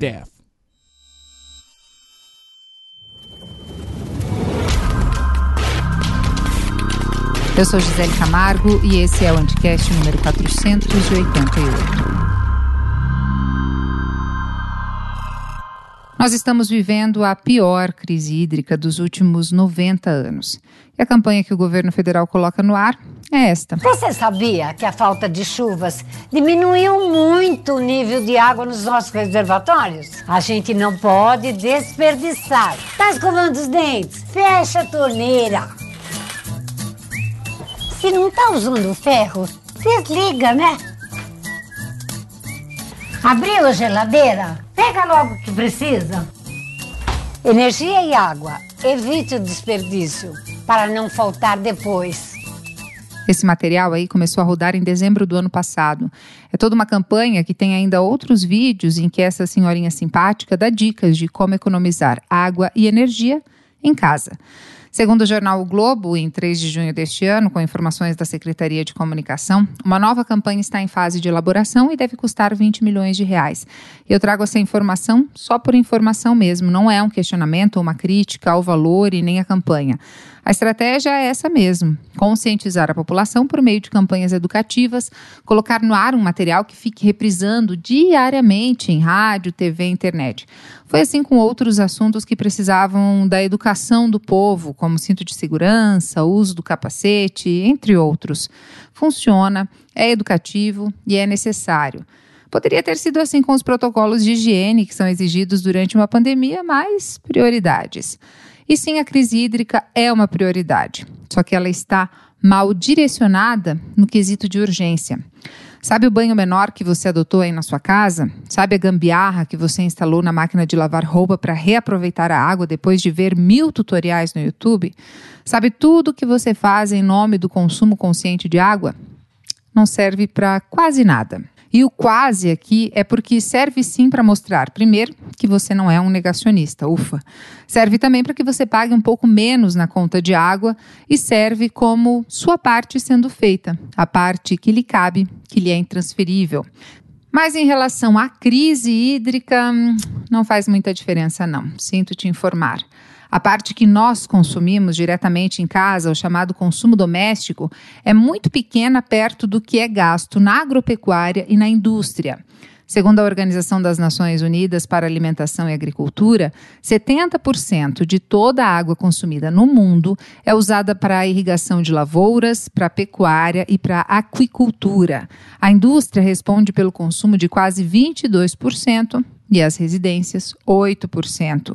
death. Eu sou Gisele Camargo e esse é o Anticast número 488. Nós estamos vivendo a pior crise hídrica dos últimos 90 anos. E a campanha que o governo federal coloca no ar é esta. Você sabia que a falta de chuvas diminuiu muito o nível de água nos nossos reservatórios? A gente não pode desperdiçar. Tá escovando os dentes? Fecha a torneira. Se não tá usando ferro, desliga, né? Abriu a geladeira? Pega logo o que precisa. Energia e água. Evite o desperdício para não faltar depois. Esse material aí começou a rodar em dezembro do ano passado. É toda uma campanha que tem ainda outros vídeos em que essa senhorinha simpática dá dicas de como economizar água e energia em casa. Segundo o jornal o Globo, em 3 de junho deste ano, com informações da Secretaria de Comunicação, uma nova campanha está em fase de elaboração e deve custar 20 milhões de reais. Eu trago essa informação só por informação mesmo, não é um questionamento ou uma crítica ao valor e nem à campanha. A estratégia é essa mesmo: conscientizar a população por meio de campanhas educativas, colocar no ar um material que fique reprisando diariamente em rádio, TV e internet. Foi assim com outros assuntos que precisavam da educação do povo, como cinto de segurança, uso do capacete, entre outros. Funciona, é educativo e é necessário. Poderia ter sido assim com os protocolos de higiene que são exigidos durante uma pandemia, mas prioridades. E sim, a crise hídrica é uma prioridade, só que ela está mal direcionada no quesito de urgência. Sabe o banho menor que você adotou aí na sua casa? Sabe a gambiarra que você instalou na máquina de lavar roupa para reaproveitar a água depois de ver mil tutoriais no YouTube? Sabe tudo que você faz em nome do consumo consciente de água? Não serve para quase nada. E o quase aqui é porque serve sim para mostrar, primeiro, que você não é um negacionista, ufa. Serve também para que você pague um pouco menos na conta de água e serve como sua parte sendo feita, a parte que lhe cabe, que lhe é intransferível. Mas em relação à crise hídrica, hum, não faz muita diferença, não. Sinto te informar. A parte que nós consumimos diretamente em casa, o chamado consumo doméstico, é muito pequena perto do que é gasto na agropecuária e na indústria. Segundo a Organização das Nações Unidas para Alimentação e Agricultura, 70% de toda a água consumida no mundo é usada para a irrigação de lavouras, para a pecuária e para a aquicultura. A indústria responde pelo consumo de quase 22% e as residências, 8%.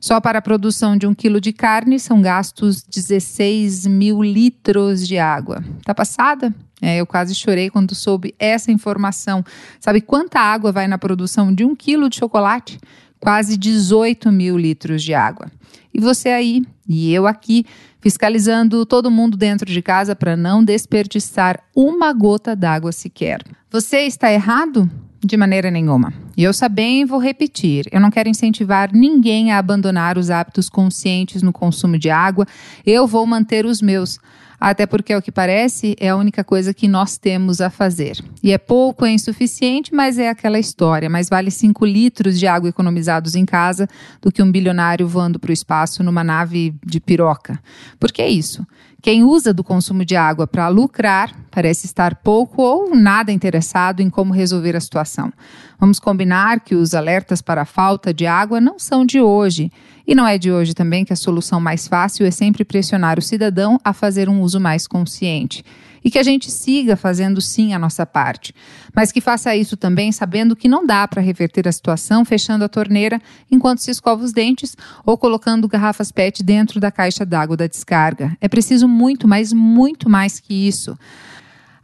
Só para a produção de um quilo de carne são gastos 16 mil litros de água. Tá passada? É, eu quase chorei quando soube essa informação. Sabe quanta água vai na produção de um quilo de chocolate? Quase 18 mil litros de água. E você aí, e eu aqui, fiscalizando todo mundo dentro de casa para não desperdiçar uma gota d'água sequer. Você está errado? De maneira nenhuma. E eu sabem vou repetir: eu não quero incentivar ninguém a abandonar os hábitos conscientes no consumo de água, eu vou manter os meus. Até porque, ao que parece, é a única coisa que nós temos a fazer. E é pouco, é insuficiente, mas é aquela história. Mas vale 5 litros de água economizados em casa do que um bilionário voando para o espaço numa nave de piroca. Por que isso? Quem usa do consumo de água para lucrar parece estar pouco ou nada interessado em como resolver a situação. Vamos combinar que os alertas para a falta de água não são de hoje. E não é de hoje também que a solução mais fácil é sempre pressionar o cidadão a fazer um uso mais consciente e que a gente siga fazendo sim a nossa parte, mas que faça isso também sabendo que não dá para reverter a situação fechando a torneira enquanto se escova os dentes ou colocando garrafas PET dentro da caixa d'água da descarga. É preciso muito, mas muito mais que isso.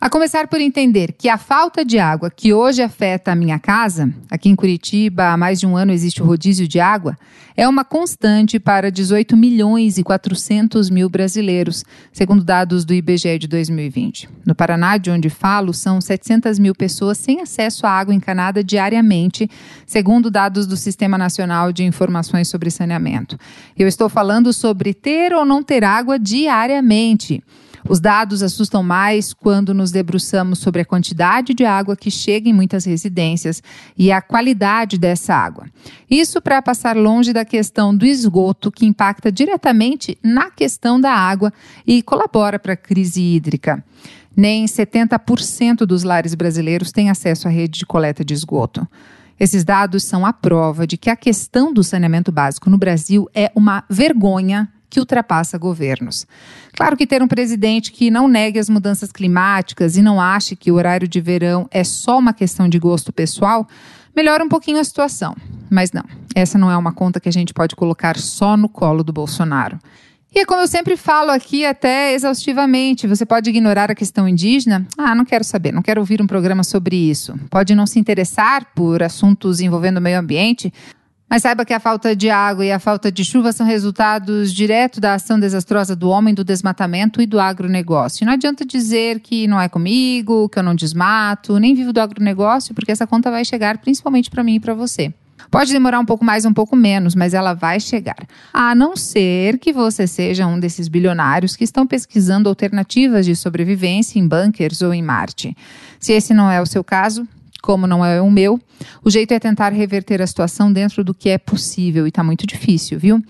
A começar por entender que a falta de água que hoje afeta a minha casa, aqui em Curitiba há mais de um ano existe o rodízio de água, é uma constante para 18 milhões e 400 mil brasileiros, segundo dados do IBGE de 2020. No Paraná, de onde falo, são 700 mil pessoas sem acesso à água encanada diariamente, segundo dados do Sistema Nacional de Informações sobre Saneamento. Eu estou falando sobre ter ou não ter água diariamente. Os dados assustam mais quando nos debruçamos sobre a quantidade de água que chega em muitas residências e a qualidade dessa água. Isso para passar longe da questão do esgoto, que impacta diretamente na questão da água e colabora para a crise hídrica. Nem 70% dos lares brasileiros têm acesso à rede de coleta de esgoto. Esses dados são a prova de que a questão do saneamento básico no Brasil é uma vergonha que ultrapassa governos. Claro que ter um presidente que não negue as mudanças climáticas e não ache que o horário de verão é só uma questão de gosto pessoal melhora um pouquinho a situação. Mas não, essa não é uma conta que a gente pode colocar só no colo do Bolsonaro. E é como eu sempre falo aqui, até exaustivamente, você pode ignorar a questão indígena? Ah, não quero saber, não quero ouvir um programa sobre isso. Pode não se interessar por assuntos envolvendo o meio ambiente, mas saiba que a falta de água e a falta de chuva são resultados direto da ação desastrosa do homem, do desmatamento e do agronegócio. Não adianta dizer que não é comigo, que eu não desmato, nem vivo do agronegócio, porque essa conta vai chegar principalmente para mim e para você. Pode demorar um pouco mais, um pouco menos, mas ela vai chegar. A não ser que você seja um desses bilionários que estão pesquisando alternativas de sobrevivência em bunkers ou em Marte. Se esse não é o seu caso, como não é o meu, o jeito é tentar reverter a situação dentro do que é possível e está muito difícil, viu?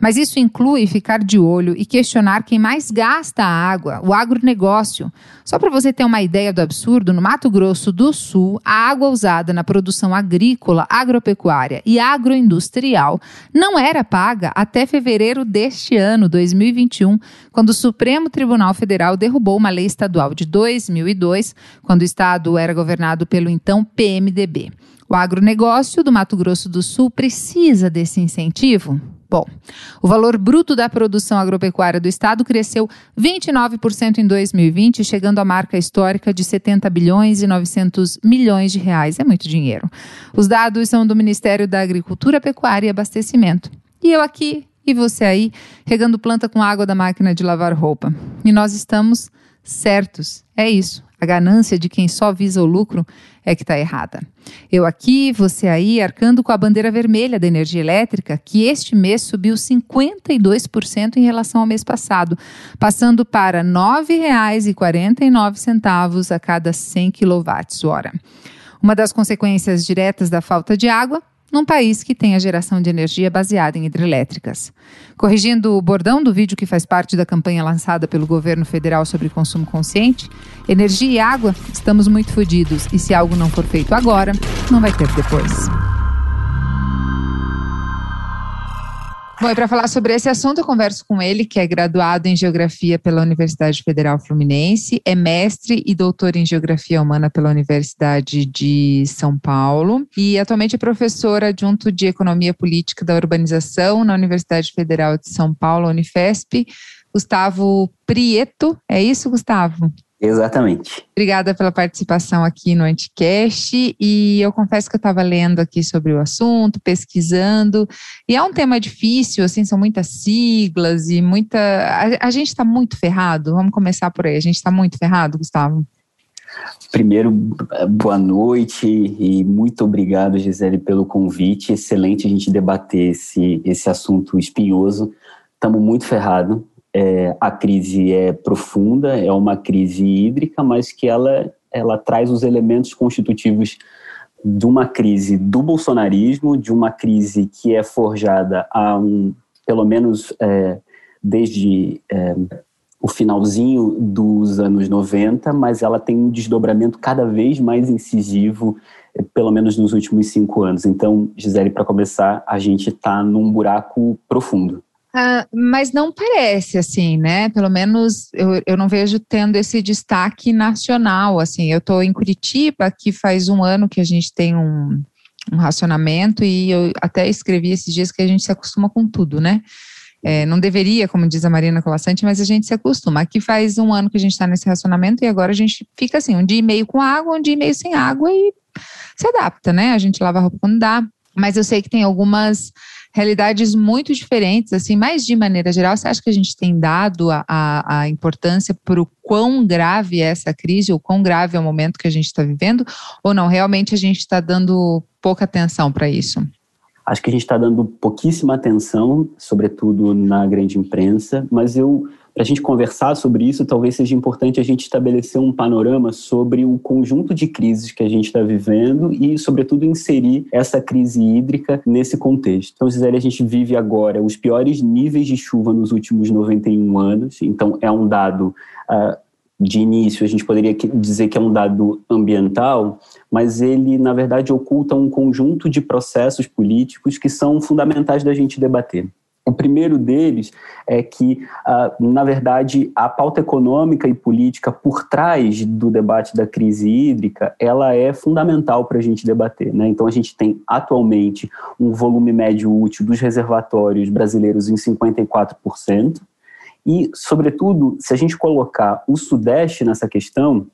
Mas isso inclui ficar de olho e questionar quem mais gasta a água, o agronegócio. Só para você ter uma ideia do absurdo, no Mato Grosso do Sul, a água usada na produção agrícola, agropecuária e agroindustrial não era paga até fevereiro deste ano, 2021, quando o Supremo Tribunal Federal derrubou uma lei estadual de 2002, quando o estado era governado pelo então PMDB. O agronegócio do Mato Grosso do Sul precisa desse incentivo? Bom, o valor bruto da produção agropecuária do estado cresceu 29% em 2020, chegando à marca histórica de 70 bilhões e 900 milhões de reais. É muito dinheiro. Os dados são do Ministério da Agricultura, Pecuária e Abastecimento. E eu aqui e você aí regando planta com água da máquina de lavar roupa. E nós estamos certos. É isso. A ganância de quem só visa o lucro é que está errada. Eu aqui, você aí, arcando com a bandeira vermelha da energia elétrica, que este mês subiu 52% em relação ao mês passado, passando para R$ 9,49 a cada 100 kWh. Uma das consequências diretas da falta de água num país que tem a geração de energia baseada em hidrelétricas. Corrigindo o bordão do vídeo que faz parte da campanha lançada pelo governo federal sobre consumo consciente, energia e água, estamos muito fodidos e se algo não for feito agora, não vai ter depois. Bom, e para falar sobre esse assunto, eu converso com ele, que é graduado em Geografia pela Universidade Federal Fluminense, é mestre e doutor em Geografia Humana pela Universidade de São Paulo e atualmente é professor adjunto de Economia Política da Urbanização na Universidade Federal de São Paulo, Unifesp. Gustavo Prieto, é isso, Gustavo? Exatamente. Obrigada pela participação aqui no Anticast. E eu confesso que eu estava lendo aqui sobre o assunto, pesquisando, e é um tema difícil, assim, são muitas siglas e muita. A, a gente está muito ferrado. Vamos começar por aí. A gente está muito ferrado, Gustavo. Primeiro, boa noite e muito obrigado, Gisele, pelo convite. Excelente a gente debater esse, esse assunto espinhoso. Estamos muito ferrados é, a crise é profunda, é uma crise hídrica, mas que ela, ela traz os elementos constitutivos de uma crise do bolsonarismo, de uma crise que é forjada há um, pelo menos é, desde é, o finalzinho dos anos 90, mas ela tem um desdobramento cada vez mais incisivo, é, pelo menos nos últimos cinco anos. Então, Gisele, para começar, a gente está num buraco profundo. Uh, mas não parece assim, né? Pelo menos eu, eu não vejo tendo esse destaque nacional. Assim, eu estou em Curitiba, que faz um ano que a gente tem um, um racionamento, e eu até escrevi esses dias que a gente se acostuma com tudo, né? É, não deveria, como diz a Marina Colassante, mas a gente se acostuma. Aqui faz um ano que a gente está nesse racionamento e agora a gente fica assim, um dia e meio com água, um dia e meio sem água e se adapta, né? A gente lava a roupa quando dá. Mas eu sei que tem algumas realidades muito diferentes, assim, mas de maneira geral, você acha que a gente tem dado a, a, a importância para o quão grave é essa crise, ou quão grave é o momento que a gente está vivendo, ou não? Realmente a gente está dando pouca atenção para isso? Acho que a gente está dando pouquíssima atenção, sobretudo na grande imprensa, mas eu para a gente conversar sobre isso, talvez seja importante a gente estabelecer um panorama sobre o conjunto de crises que a gente está vivendo e, sobretudo, inserir essa crise hídrica nesse contexto. Então, Gisele, a gente vive agora os piores níveis de chuva nos últimos 91 anos, então é um dado. Uh, de início, a gente poderia dizer que é um dado ambiental, mas ele, na verdade, oculta um conjunto de processos políticos que são fundamentais da gente debater. O primeiro deles é que, uh, na verdade, a pauta econômica e política por trás do debate da crise hídrica, ela é fundamental para a gente debater. Né? Então, a gente tem atualmente um volume médio útil dos reservatórios brasileiros em 54%, e, sobretudo, se a gente colocar o Sudeste nessa questão,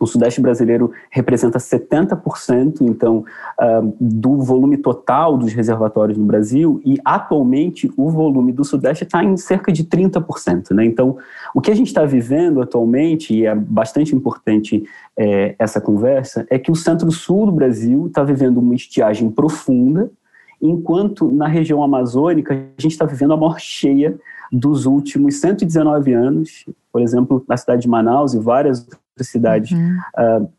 o Sudeste brasileiro representa 70%, então, uh, do volume total dos reservatórios no Brasil, e atualmente o volume do Sudeste está em cerca de 30%. Né? Então, o que a gente está vivendo atualmente, e é bastante importante é, essa conversa, é que o centro-sul do Brasil está vivendo uma estiagem profunda, enquanto na região amazônica a gente está vivendo a maior cheia dos últimos 119 anos, por exemplo, na cidade de Manaus e várias outras cidades uhum. uh,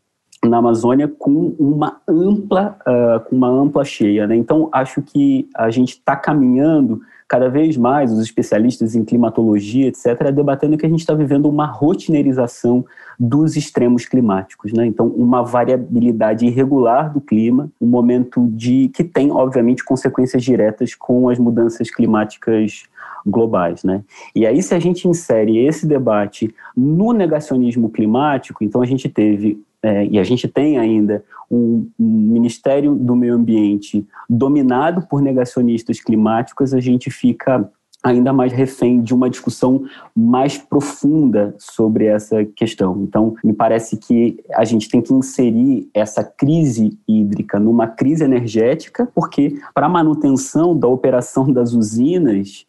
na Amazônia, com uma ampla, uh, com uma ampla cheia. Né? Então, acho que a gente está caminhando cada vez mais, os especialistas em climatologia, etc., debatendo que a gente está vivendo uma rotineirização dos extremos climáticos, né? Então, uma variabilidade irregular do clima, um momento de que tem, obviamente, consequências diretas com as mudanças climáticas globais, né? E aí, se a gente insere esse debate no negacionismo climático, então a gente teve é, e a gente tem ainda um, um, Ministério do Meio Ambiente dominado por negacionistas climáticos, a gente fica ainda mais refém de uma discussão mais profunda sobre essa questão. Então, me parece que a gente tem que inserir essa crise hídrica numa crise energética, porque para a manutenção da operação das usinas,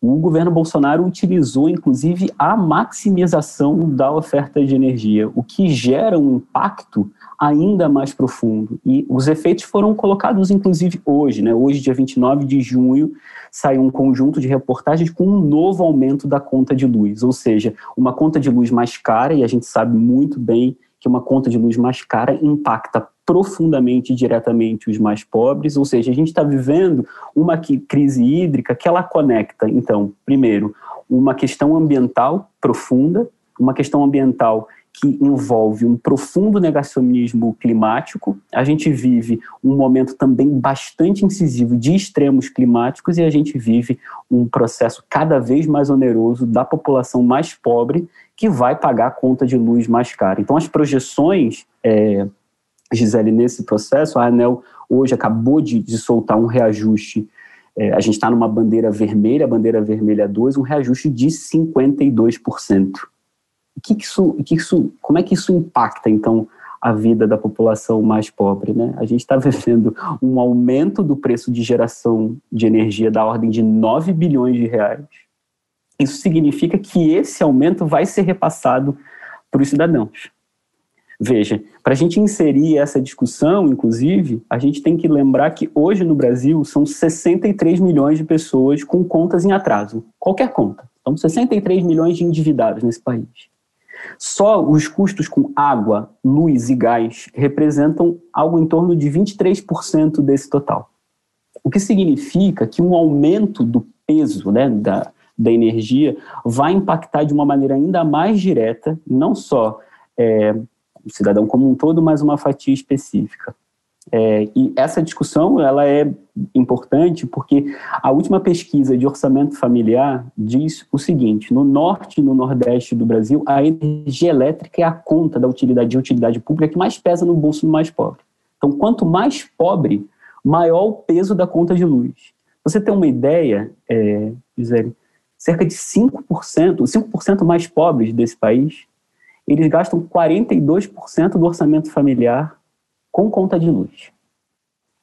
o governo Bolsonaro utilizou, inclusive, a maximização da oferta de energia, o que gera um impacto ainda mais profundo. E os efeitos foram colocados, inclusive, hoje. Né? Hoje, dia 29 de junho, saiu um conjunto de reportagens com um novo aumento da conta de luz, ou seja, uma conta de luz mais cara, e a gente sabe muito bem que uma conta de luz mais cara impacta profundamente e diretamente os mais pobres, ou seja, a gente está vivendo uma crise hídrica que ela conecta, então, primeiro, uma questão ambiental profunda, uma questão ambiental que envolve um profundo negacionismo climático. A gente vive um momento também bastante incisivo de extremos climáticos e a gente vive um processo cada vez mais oneroso da população mais pobre que vai pagar a conta de luz mais cara. Então, as projeções é, Gisele, nesse processo, a ANEL hoje acabou de, de soltar um reajuste. É, a gente está numa bandeira vermelha, bandeira vermelha 2, um reajuste de 52%. O que, que, isso, que isso, como é que isso impacta, então, a vida da população mais pobre? Né? A gente está vivendo um aumento do preço de geração de energia da ordem de 9 bilhões de reais. Isso significa que esse aumento vai ser repassado para os cidadãos. Veja, para a gente inserir essa discussão, inclusive, a gente tem que lembrar que hoje no Brasil são 63 milhões de pessoas com contas em atraso, qualquer conta. Então, 63 milhões de endividados nesse país. Só os custos com água, luz e gás representam algo em torno de 23% desse total. O que significa que um aumento do peso né, da, da energia vai impactar de uma maneira ainda mais direta, não só é, o cidadão como um todo, mas uma fatia específica. É, e essa discussão ela é importante porque a última pesquisa de orçamento familiar diz o seguinte: no norte e no nordeste do Brasil, a energia elétrica é a conta da utilidade de utilidade pública que mais pesa no bolso do mais pobre. Então, quanto mais pobre, maior o peso da conta de luz. Você tem uma ideia, é, Gisele, cerca de 5%, os 5% mais pobres desse país eles gastam 42% do orçamento familiar com conta de luz.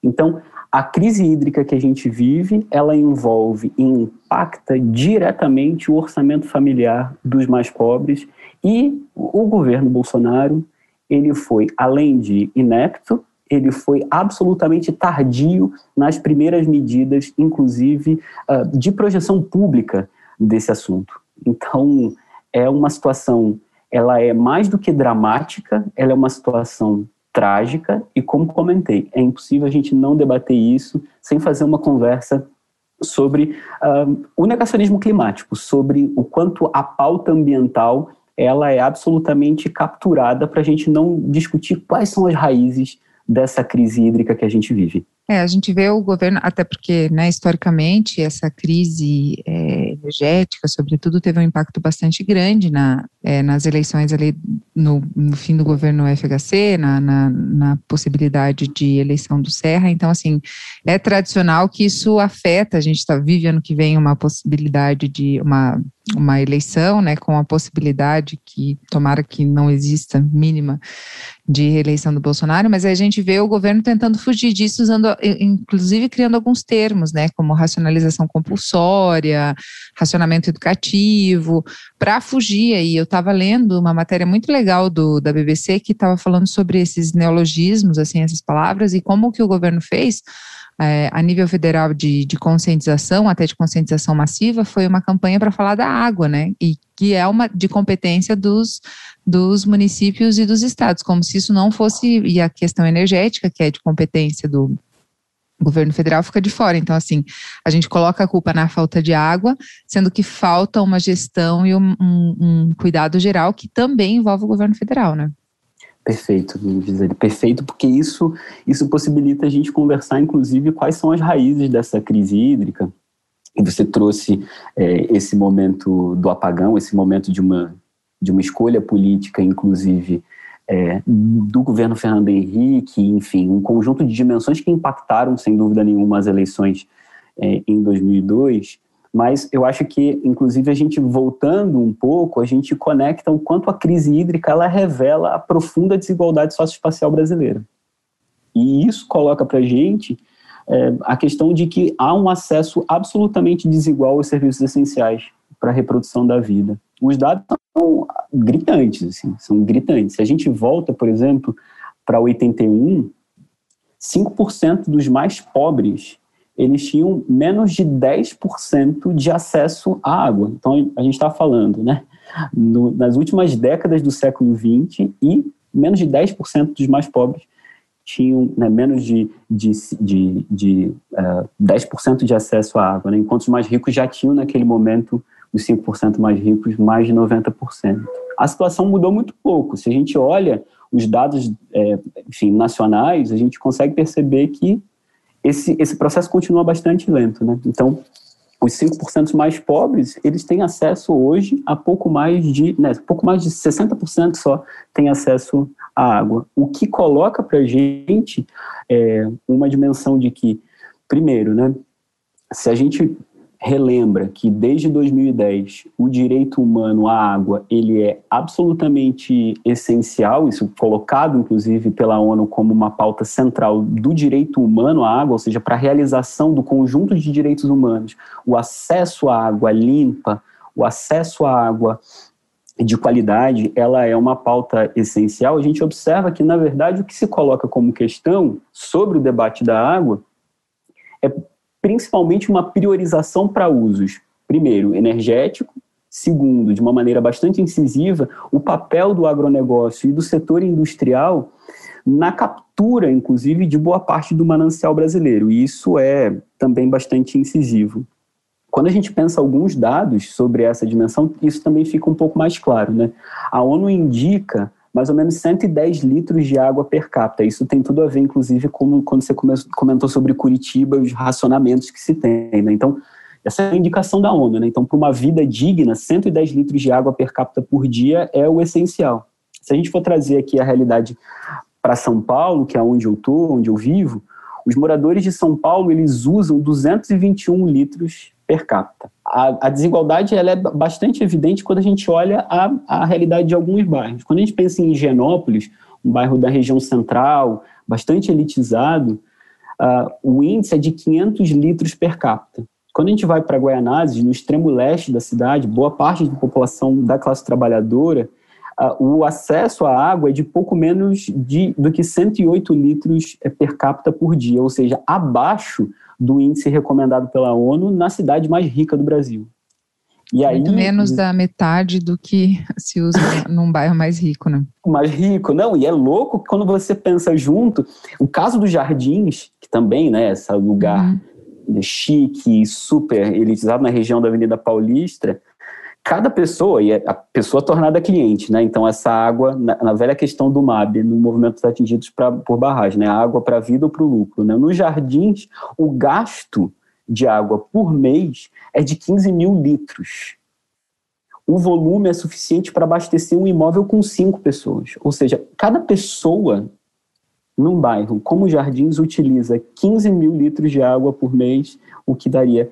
Então, a crise hídrica que a gente vive, ela envolve e impacta diretamente o orçamento familiar dos mais pobres e o governo Bolsonaro, ele foi, além de inepto, ele foi absolutamente tardio nas primeiras medidas, inclusive uh, de projeção pública desse assunto. Então, é uma situação, ela é mais do que dramática, ela é uma situação trágica e, como comentei, é impossível a gente não debater isso sem fazer uma conversa sobre uh, o negacionismo climático, sobre o quanto a pauta ambiental ela é absolutamente capturada para a gente não discutir quais são as raízes dessa crise hídrica que a gente vive. É, a gente vê o governo, até porque, né, historicamente, essa crise é, energética, sobretudo, teve um impacto bastante grande na, é, nas eleições ali no, no, fim do governo FHC, na, na, na, possibilidade de eleição do Serra. Então, assim, é tradicional que isso afeta. A gente está vivendo ano que vem uma possibilidade de uma uma eleição, né, com a possibilidade que tomara que não exista mínima de reeleição do Bolsonaro, mas a gente vê o governo tentando fugir disso, usando, inclusive criando alguns termos, né, como racionalização compulsória, racionamento educativo, para fugir aí. Eu estava lendo uma matéria muito legal do, da BBC que estava falando sobre esses neologismos, assim, essas palavras, e como que o governo fez é, a nível federal de, de, conscientização, até de conscientização massiva, foi uma campanha para falar da água, né? E que é uma de competência dos, dos municípios e dos estados, como se isso não fosse, e a questão energética, que é de competência do governo federal, fica de fora. Então, assim, a gente coloca a culpa na falta de água, sendo que falta uma gestão e um, um, um cuidado geral que também envolve o governo federal, né? Perfeito, Gisele, perfeito, porque isso, isso possibilita a gente conversar, inclusive, quais são as raízes dessa crise hídrica. E você trouxe é, esse momento do apagão, esse momento de uma, de uma escolha política, inclusive, é, do governo Fernando Henrique, enfim, um conjunto de dimensões que impactaram, sem dúvida nenhuma, as eleições é, em 2002, mas eu acho que, inclusive, a gente voltando um pouco, a gente conecta o quanto a crise hídrica ela revela a profunda desigualdade socioespacial brasileira. E isso coloca para a gente é, a questão de que há um acesso absolutamente desigual aos serviços essenciais para a reprodução da vida. Os dados são gritantes, assim, são gritantes. Se a gente volta, por exemplo, para 81, 5% dos mais pobres eles tinham menos de 10% de acesso à água. Então, a gente está falando, né, no, nas últimas décadas do século XX, e menos de 10% dos mais pobres tinham né, menos de, de, de, de uh, é, 10% de acesso à água, né, enquanto os mais ricos já tinham, naquele momento, os 5% mais ricos, mais de 90%. A situação mudou muito pouco. Se a gente olha os dados é, enfim, nacionais, a gente consegue perceber que esse, esse processo continua bastante lento, né? Então, os 5% mais pobres, eles têm acesso hoje a pouco mais de, né, pouco mais de 60% só tem acesso à água. O que coloca para a gente é, uma dimensão de que, primeiro, né, se a gente relembra que desde 2010 o direito humano à água ele é absolutamente essencial, isso colocado inclusive pela ONU como uma pauta central do direito humano à água, ou seja, para a realização do conjunto de direitos humanos, o acesso à água limpa, o acesso à água de qualidade, ela é uma pauta essencial. A gente observa que, na verdade, o que se coloca como questão sobre o debate da água principalmente uma priorização para usos, primeiro, energético, segundo, de uma maneira bastante incisiva, o papel do agronegócio e do setor industrial na captura, inclusive, de boa parte do manancial brasileiro. E isso é também bastante incisivo. Quando a gente pensa alguns dados sobre essa dimensão, isso também fica um pouco mais claro. Né? A ONU indica mais ou menos 110 litros de água per capita. Isso tem tudo a ver, inclusive, com quando você comentou sobre Curitiba, os racionamentos que se tem. Né? Então, essa é a indicação da ONU. Né? Então, para uma vida digna, 110 litros de água per capita por dia é o essencial. Se a gente for trazer aqui a realidade para São Paulo, que é onde eu estou, onde eu vivo, os moradores de São Paulo eles usam 221 litros per capita. A, a, desigualdade ela é bastante evidente quando a gente olha a, a realidade de alguns bairros. Quando a gente pensa em Higienópolis, um bairro da região central, bastante elitizado, uh, o índice é de 500 litros per capita. Quando a gente vai para Guaianazes, no extremo leste da cidade, boa parte da população da classe trabalhadora, uh, o acesso à água é de pouco menos de, do que 108 litros eh, per capita por dia, ou seja, abaixo do índice recomendado pela ONU na cidade mais rica do Brasil. E aí, Muito menos da metade do que se usa num bairro mais rico, né? Mais rico, não, e é louco quando você pensa junto, o caso dos jardins, que também, né, esse lugar uhum. chique, super elitizado na região da Avenida Paulista, cada pessoa, e é a pessoa tornada cliente, né? Então, essa água, na, na velha questão do MAB, no movimento dos atingidos pra, por barragem, né? Água para a vida ou para o lucro. Né? Nos jardins, o gasto de água por mês é de 15 mil litros. O volume é suficiente para abastecer um imóvel com cinco pessoas. Ou seja, cada pessoa num bairro como Jardins utiliza 15 mil litros de água por mês, o que daria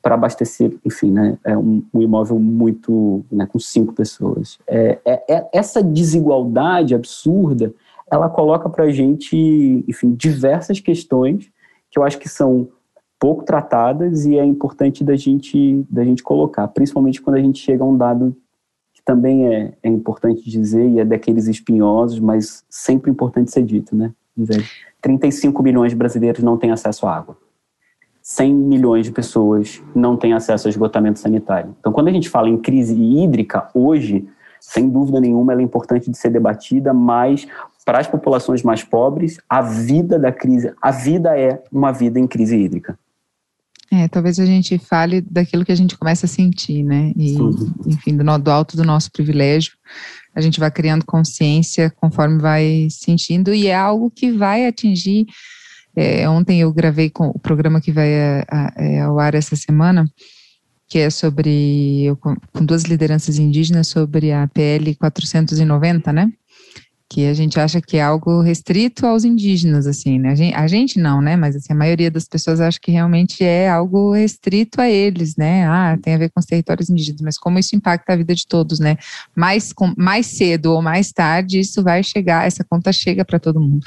para abastecer, enfim, né, é um, um imóvel muito, né, com cinco pessoas. É, é, é, essa desigualdade absurda, ela coloca para a gente, enfim, diversas questões que eu acho que são pouco tratadas e é importante da gente, da gente colocar, principalmente quando a gente chega a um dado que também é, é importante dizer e é daqueles espinhosos, mas sempre importante ser dito, né? Dizer, 35 milhões de brasileiros não têm acesso à água. 100 milhões de pessoas não têm acesso a esgotamento sanitário. Então, quando a gente fala em crise hídrica, hoje, sem dúvida nenhuma, ela é importante de ser debatida, mas para as populações mais pobres, a vida da crise, a vida é uma vida em crise hídrica. É, talvez a gente fale daquilo que a gente começa a sentir, né? E, enfim, do, do alto do nosso privilégio, a gente vai criando consciência conforme vai sentindo, e é algo que vai atingir. É, ontem eu gravei com o programa que vai a, a, é, ao ar essa semana, que é sobre, eu, com duas lideranças indígenas, sobre a PL 490, né? Que a gente acha que é algo restrito aos indígenas, assim, né? A gente, a gente, não, né? Mas assim, a maioria das pessoas acha que realmente é algo restrito a eles, né? Ah, tem a ver com os territórios indígenas, mas como isso impacta a vida de todos, né? Mais, com, mais cedo ou mais tarde, isso vai chegar, essa conta chega para todo mundo.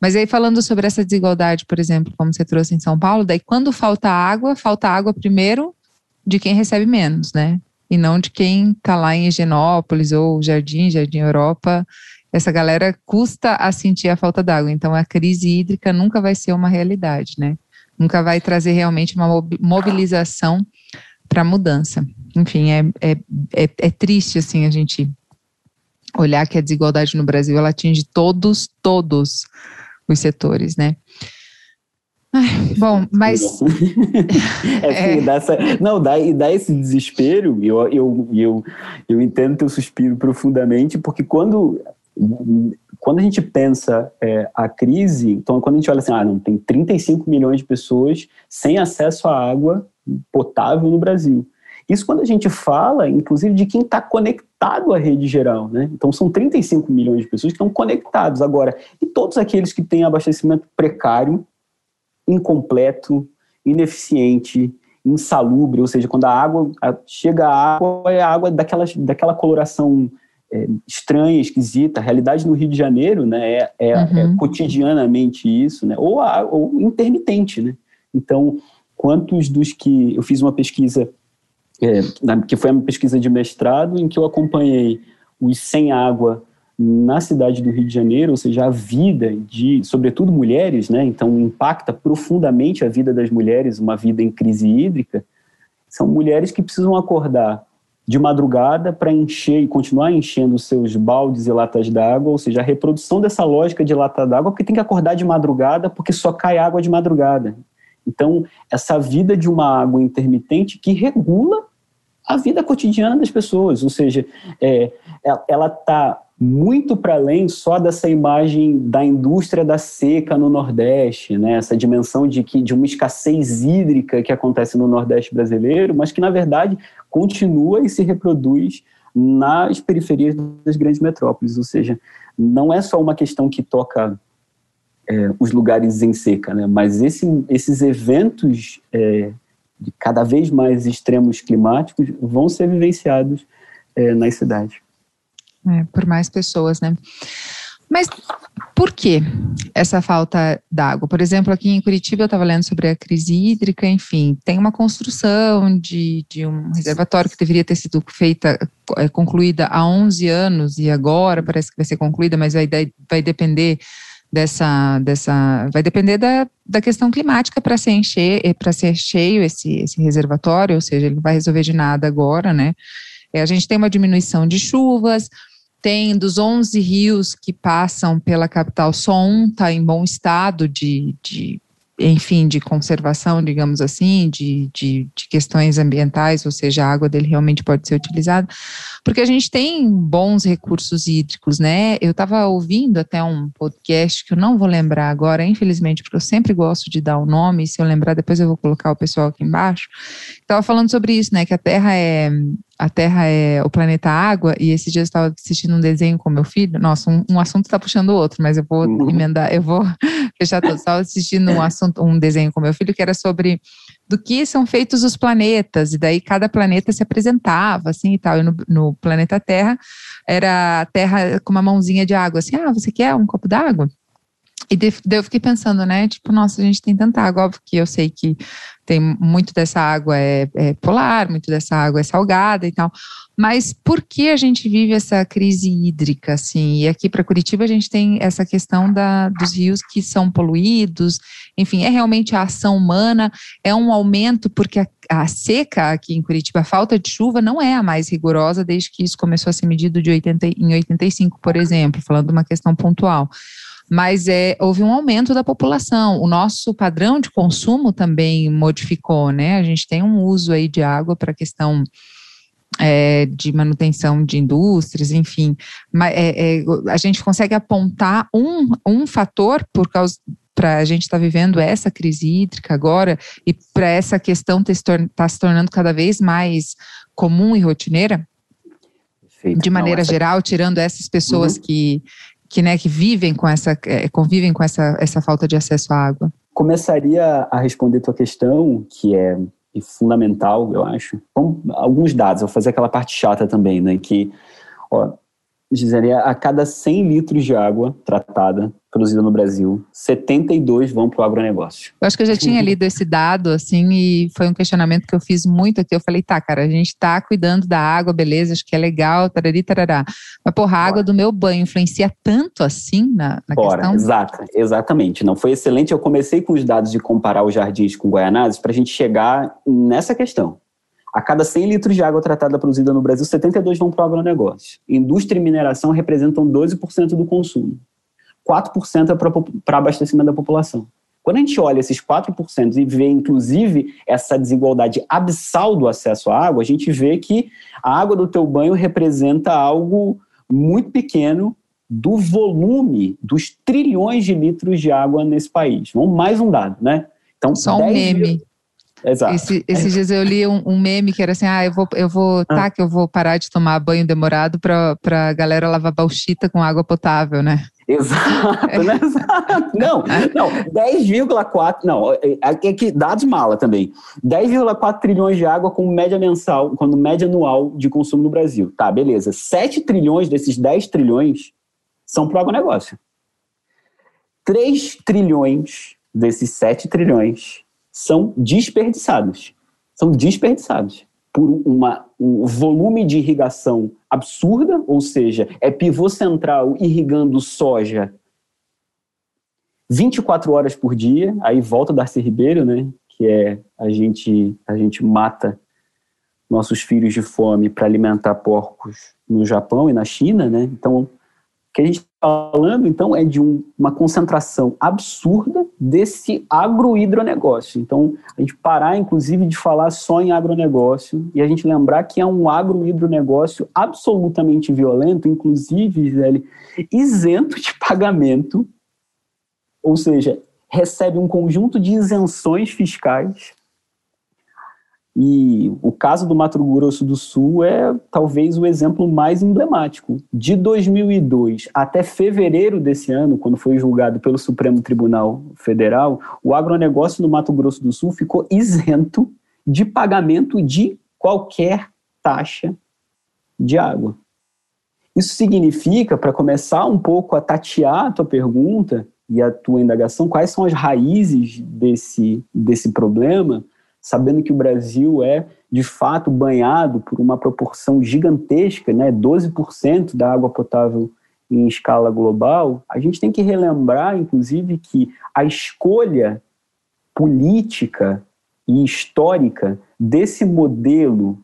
Mas aí, falando sobre essa desigualdade, por exemplo, como você trouxe em São Paulo, daí quando falta água, falta água primeiro de quem recebe menos, né? E não de quem está lá em Higienópolis ou Jardim, Jardim Europa essa galera custa a sentir a falta d'água. Então, a crise hídrica nunca vai ser uma realidade, né? Nunca vai trazer realmente uma mobilização para mudança. Enfim, é, é, é, é, triste, assim, a gente olhar que a desigualdade no Brasil, ela atinge todos, todos os setores, né? Ai, bom, mas. é, é. Dá essa, não, dá, dá esse desespero, eu, eu, eu, eu entendo teu suspiro profundamente, porque quando quando a gente pensa é, a crise, então quando a gente olha assim, ah, não, tem 35 milhões de pessoas sem acesso à água potável no Brasil. Isso quando a gente fala, inclusive, de quem está conectado à rede geral, né? Então são 35 milhões de pessoas que estão conectados agora. E todos aqueles que têm abastecimento precário, incompleto, ineficiente, insalubre, ou seja, quando a água chega a água, é a água daquela, daquela coloração é, estranha, esquisita. A realidade no Rio de Janeiro né, é, é, é uhum. é cotidianamente isso, né, ou, a, ou intermitente. Né? Então, quantos dos que. Eu fiz uma pesquisa, é, que foi uma pesquisa de mestrado, em que eu acompanhei os sem água na cidade do Rio de Janeiro, ou seja, a vida de, sobretudo mulheres, né, então impacta profundamente a vida das mulheres, uma vida em crise hídrica, são mulheres que precisam acordar de madrugada para encher e continuar enchendo seus baldes e latas d'água, ou seja, a reprodução dessa lógica de lata d'água, porque tem que acordar de madrugada, porque só cai água de madrugada. Então, essa vida de uma água intermitente que regula a vida cotidiana das pessoas, ou seja, é, ela está muito para além só dessa imagem da indústria da seca no Nordeste, né? essa dimensão de, que, de uma escassez hídrica que acontece no Nordeste brasileiro, mas que, na verdade, continua e se reproduz nas periferias das grandes metrópoles. Ou seja, não é só uma questão que toca é, os lugares em seca, né? mas esse, esses eventos é, de cada vez mais extremos climáticos vão ser vivenciados é, nas cidades. É, por mais pessoas, né? Mas por que essa falta d'água? Por exemplo, aqui em Curitiba eu estava lendo sobre a crise hídrica, enfim, tem uma construção de, de um reservatório que deveria ter sido feita, é, concluída há 11 anos e agora parece que vai ser concluída, mas vai, vai depender dessa, dessa vai depender da, da questão climática para ser encher, eh, para ser cheio esse, esse reservatório, ou seja, ele não vai resolver de nada agora, né? É, a gente tem uma diminuição de chuvas, tem dos 11 rios que passam pela capital, só um está em bom estado de, de enfim, de conservação, digamos assim, de, de, de, questões ambientais, ou seja, a água dele realmente pode ser utilizada, porque a gente tem bons recursos hídricos, né? Eu estava ouvindo até um podcast que eu não vou lembrar agora, infelizmente, porque eu sempre gosto de dar o nome, se eu lembrar depois eu vou colocar o pessoal aqui embaixo. Estava falando sobre isso, né? Que a Terra é a Terra é o planeta água, e esse dia eu estava assistindo um desenho com meu filho. Nossa, um, um assunto está puxando o outro, mas eu vou uhum. emendar, eu vou fechar tudo. Estava assistindo um assunto, um desenho com meu filho que era sobre do que são feitos os planetas, e daí cada planeta se apresentava, assim e tal. E no, no planeta Terra era a Terra com uma mãozinha de água, assim, ah, você quer um copo d'água? E daí eu fiquei pensando, né? Tipo, nossa, a gente tem tanta água, óbvio que eu sei que tem muito dessa água é, é, polar, muito dessa água é salgada e tal. Mas por que a gente vive essa crise hídrica, assim? E aqui para Curitiba a gente tem essa questão da, dos rios que são poluídos, enfim, é realmente a ação humana, é um aumento porque a, a seca aqui em Curitiba, a falta de chuva não é a mais rigorosa desde que isso começou a ser medido de 80, em 85, por exemplo, falando de uma questão pontual mas é, houve um aumento da população. O nosso padrão de consumo também modificou, né? A gente tem um uso aí de água para questão é, de manutenção de indústrias, enfim. Mas, é, é, a gente consegue apontar um, um fator por causa para a gente estar tá vivendo essa crise hídrica agora e para essa questão estar tá se tornando cada vez mais comum e rotineira? Perfeito. De maneira Não, essa... geral, tirando essas pessoas uhum. que que, né, que vivem com essa, é, convivem com essa, essa falta de acesso à água? Começaria a responder tua questão, que é fundamental, eu acho, alguns dados. vou fazer aquela parte chata também, né, que, ó, Gisele, a cada 100 litros de água tratada produzida no Brasil, 72 vão para o agronegócio. Eu acho que eu já tinha lido esse dado, assim, e foi um questionamento que eu fiz muito aqui. Eu falei, tá, cara, a gente está cuidando da água, beleza, acho que é legal, tarari, tarará. Mas, porra, a água do meu banho influencia tanto assim na, na Bora, questão? Exato, exatamente. Não, foi excelente. Eu comecei com os dados de comparar os jardins com Guaianazes para a gente chegar nessa questão. A cada 100 litros de água tratada produzida no Brasil, 72 vão para o agronegócio. Indústria e mineração representam 12% do consumo. 4% é para abastecimento da população. Quando a gente olha esses 4% e vê, inclusive, essa desigualdade abissal do acesso à água, a gente vê que a água do teu banho representa algo muito pequeno do volume dos trilhões de litros de água nesse país. Vamos mais um dado, né? Então, Só um meme. Exato. Esse, esses dias eu li um, um, meme que era assim: ah, eu vou, eu vou, ah. tá, que eu vou parar de tomar banho demorado para a galera lavar bauxita com água potável, né? Exato, né? Exato. Não, não, 10,4, não, é, é que dados mala também. 10,4 trilhões de água com média mensal, quando média anual de consumo no Brasil. Tá, beleza. 7 trilhões desses 10 trilhões são para o agronegócio. 3 trilhões desses 7 trilhões são desperdiçados. São desperdiçados por uma, um volume de irrigação absurda, ou seja, é pivô central irrigando soja 24 horas por dia, aí volta Darcy Ribeiro, né, que é a gente, a gente mata nossos filhos de fome para alimentar porcos no Japão e na China, né? Então, que a gente está falando, então, é de um, uma concentração absurda desse agrohidronegócio. Então, a gente parar, inclusive, de falar só em agronegócio e a gente lembrar que é um agrohidronegócio absolutamente violento, inclusive, Gisele, isento de pagamento, ou seja, recebe um conjunto de isenções fiscais e o caso do Mato Grosso do Sul é talvez o exemplo mais emblemático. De 2002 até fevereiro desse ano, quando foi julgado pelo Supremo Tribunal Federal, o agronegócio no Mato Grosso do Sul ficou isento de pagamento de qualquer taxa de água. Isso significa, para começar um pouco a tatear a tua pergunta e a tua indagação, quais são as raízes desse, desse problema, sabendo que o Brasil é, de fato, banhado por uma proporção gigantesca, né, 12% da água potável em escala global, a gente tem que relembrar, inclusive, que a escolha política e histórica desse modelo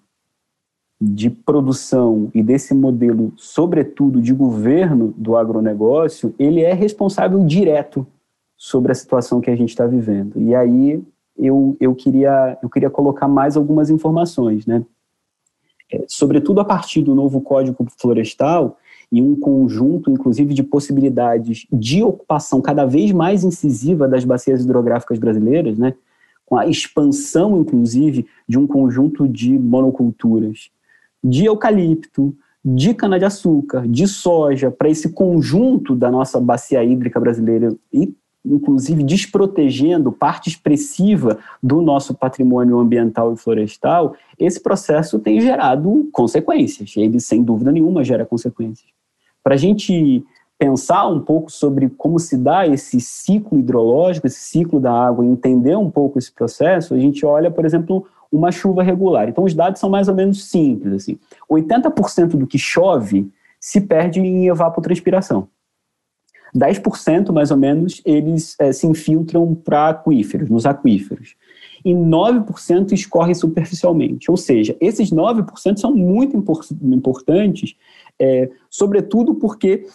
de produção e desse modelo, sobretudo de governo do agronegócio, ele é responsável direto sobre a situação que a gente está vivendo. E aí eu, eu, queria, eu queria colocar mais algumas informações, né? É, sobretudo a partir do novo Código Florestal e um conjunto, inclusive, de possibilidades de ocupação cada vez mais incisiva das bacias hidrográficas brasileiras, né? com a expansão, inclusive, de um conjunto de monoculturas de eucalipto, de cana-de-açúcar, de soja, para esse conjunto da nossa bacia hídrica brasileira e inclusive desprotegendo parte expressiva do nosso patrimônio ambiental e florestal, esse processo tem gerado consequências. Ele, sem dúvida nenhuma, gera consequências. Para a gente pensar um pouco sobre como se dá esse ciclo hidrológico, esse ciclo da água, e entender um pouco esse processo, a gente olha, por exemplo, uma chuva regular. Então, os dados são mais ou menos simples. Assim. 80% do que chove se perde em evapotranspiração. 10% mais ou menos eles é, se infiltram para aquíferos, nos aquíferos. E 9% escorre superficialmente. Ou seja, esses 9% são muito importantes, é, sobretudo porque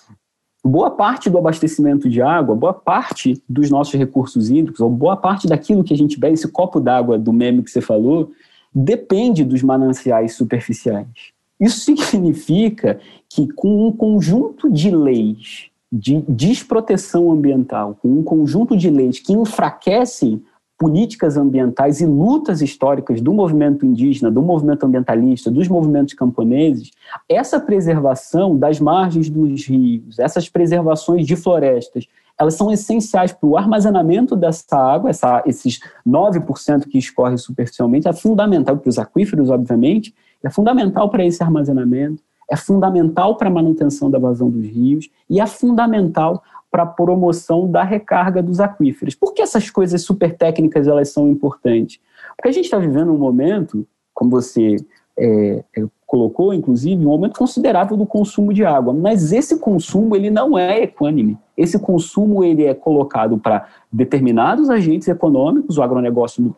boa parte do abastecimento de água, boa parte dos nossos recursos hídricos, ou boa parte daquilo que a gente bebe, esse copo d'água do meme que você falou, depende dos mananciais superficiais. Isso significa que com um conjunto de leis de desproteção ambiental, com um conjunto de leis que enfraquecem políticas ambientais e lutas históricas do movimento indígena, do movimento ambientalista, dos movimentos camponeses, essa preservação das margens dos rios, essas preservações de florestas, elas são essenciais para o armazenamento dessa água, essa, esses 9% que escorre superficialmente, é fundamental para os aquíferos, obviamente, é fundamental para esse armazenamento, é fundamental para a manutenção da vazão dos rios e é fundamental para a promoção da recarga dos aquíferos. Por que essas coisas super técnicas elas são importantes? Porque a gente está vivendo um momento, como você é, é, colocou, inclusive, um momento considerável do consumo de água. Mas esse consumo ele não é equânime. Esse consumo ele é colocado para determinados agentes econômicos, o agronegócio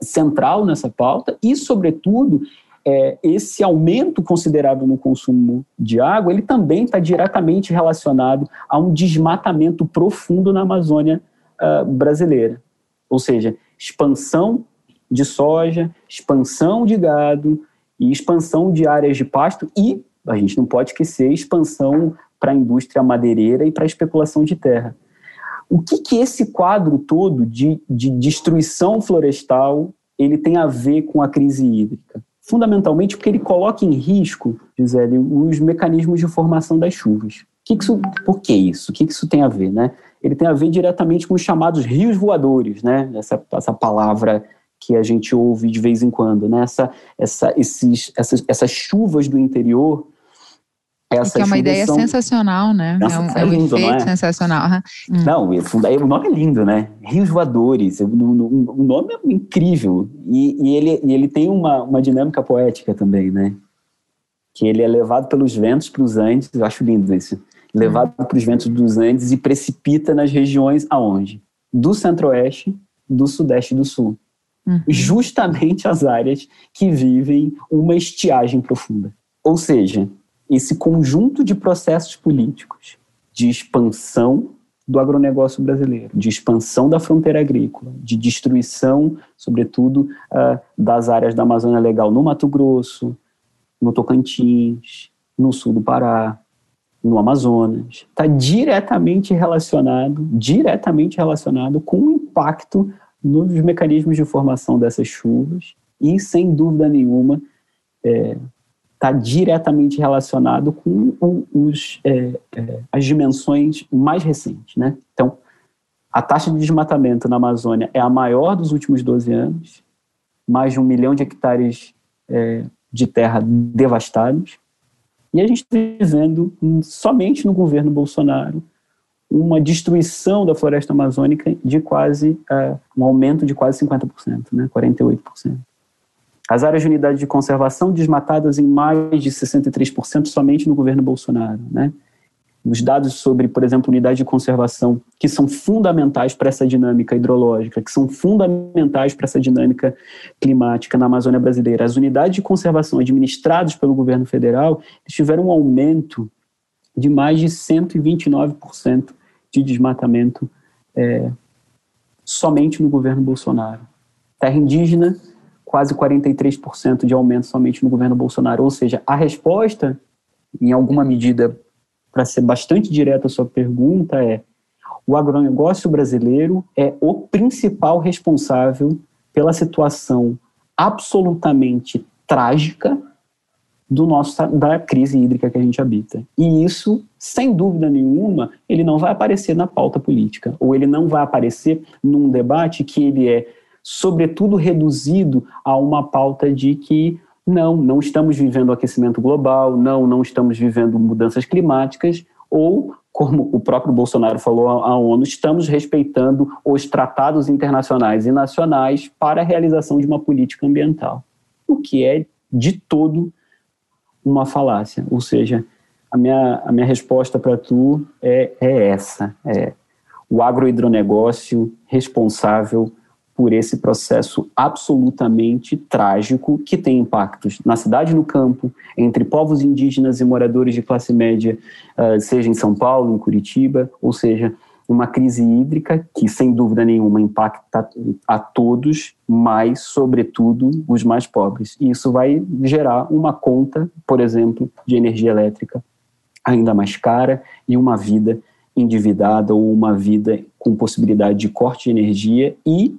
central nessa pauta, e, sobretudo, é, esse aumento considerável no consumo de água, ele também está diretamente relacionado a um desmatamento profundo na Amazônia uh, brasileira. Ou seja, expansão de soja, expansão de gado e expansão de áreas de pasto e, a gente não pode esquecer, expansão para a indústria madeireira e para a especulação de terra. O que, que esse quadro todo de, de destruição florestal ele tem a ver com a crise hídrica? Fundamentalmente porque ele coloca em risco, Gisele, os mecanismos de formação das chuvas. Que que isso, por que isso? O que, que isso tem a ver? Né? Ele tem a ver diretamente com os chamados rios voadores, né? essa, essa palavra que a gente ouve de vez em quando. Né? Essa, essa, esses, essas, essas chuvas do interior essa que é uma ideia sensacional, né? Nossa, é um, é um lindo, efeito é? sensacional. Uhum. Não, o nome é lindo, né? Rios Voadores, o, nome é incrível. E, e, ele, ele tem uma, uma dinâmica poética também, né? Que ele é levado pelos ventos para os Andes, eu acho lindo isso. Levado uhum. para os ventos dos Andes e precipita nas regiões aonde? Do centro-oeste, do sudeste e do sul. Uhum. Justamente as áreas que vivem uma estiagem profunda. Ou seja, esse conjunto de processos políticos de expansão do agronegócio brasileiro, de expansão da fronteira agrícola, de destruição, sobretudo, uh, das áreas da Amazônia Legal no Mato Grosso, no Tocantins, no sul do Pará, no Amazonas, está diretamente relacionado, diretamente relacionado com o impacto nos mecanismos de formação dessas chuvas e, sem dúvida nenhuma, é, está diretamente relacionado com os, é, é, as dimensões mais recentes. Né? Então, a taxa de desmatamento na Amazônia é a maior dos últimos 12 anos, mais de um milhão de hectares é, de terra devastados, e a gente está vivendo, somente no governo Bolsonaro, uma destruição da floresta amazônica de quase, uh, um aumento de quase 50%, né, 48%. As áreas de unidade de conservação desmatadas em mais de 63% somente no governo Bolsonaro. Né? os dados sobre, por exemplo, unidade de conservação, que são fundamentais para essa dinâmica hidrológica, que são fundamentais para essa dinâmica climática na Amazônia brasileira. As unidades de conservação administradas pelo governo federal tiveram um aumento de mais de 129% de desmatamento é, somente no governo Bolsonaro. Terra indígena, quase 43% de aumento somente no governo Bolsonaro. Ou seja, a resposta, em alguma medida, para ser bastante direta a sua pergunta, é: o agronegócio brasileiro é o principal responsável pela situação absolutamente trágica do nosso da crise hídrica que a gente habita. E isso, sem dúvida nenhuma, ele não vai aparecer na pauta política, ou ele não vai aparecer num debate que ele é sobretudo reduzido a uma pauta de que não, não estamos vivendo aquecimento global, não, não estamos vivendo mudanças climáticas, ou, como o próprio Bolsonaro falou à ONU, estamos respeitando os tratados internacionais e nacionais para a realização de uma política ambiental. O que é, de todo, uma falácia. Ou seja, a minha, a minha resposta para tu é, é essa: é o agrohidronegócio responsável por esse processo absolutamente trágico que tem impactos na cidade no campo, entre povos indígenas e moradores de classe média, uh, seja em São Paulo, em Curitiba, ou seja, uma crise hídrica que, sem dúvida nenhuma, impacta a todos, mas, sobretudo, os mais pobres. E isso vai gerar uma conta, por exemplo, de energia elétrica ainda mais cara e uma vida endividada ou uma vida com possibilidade de corte de energia e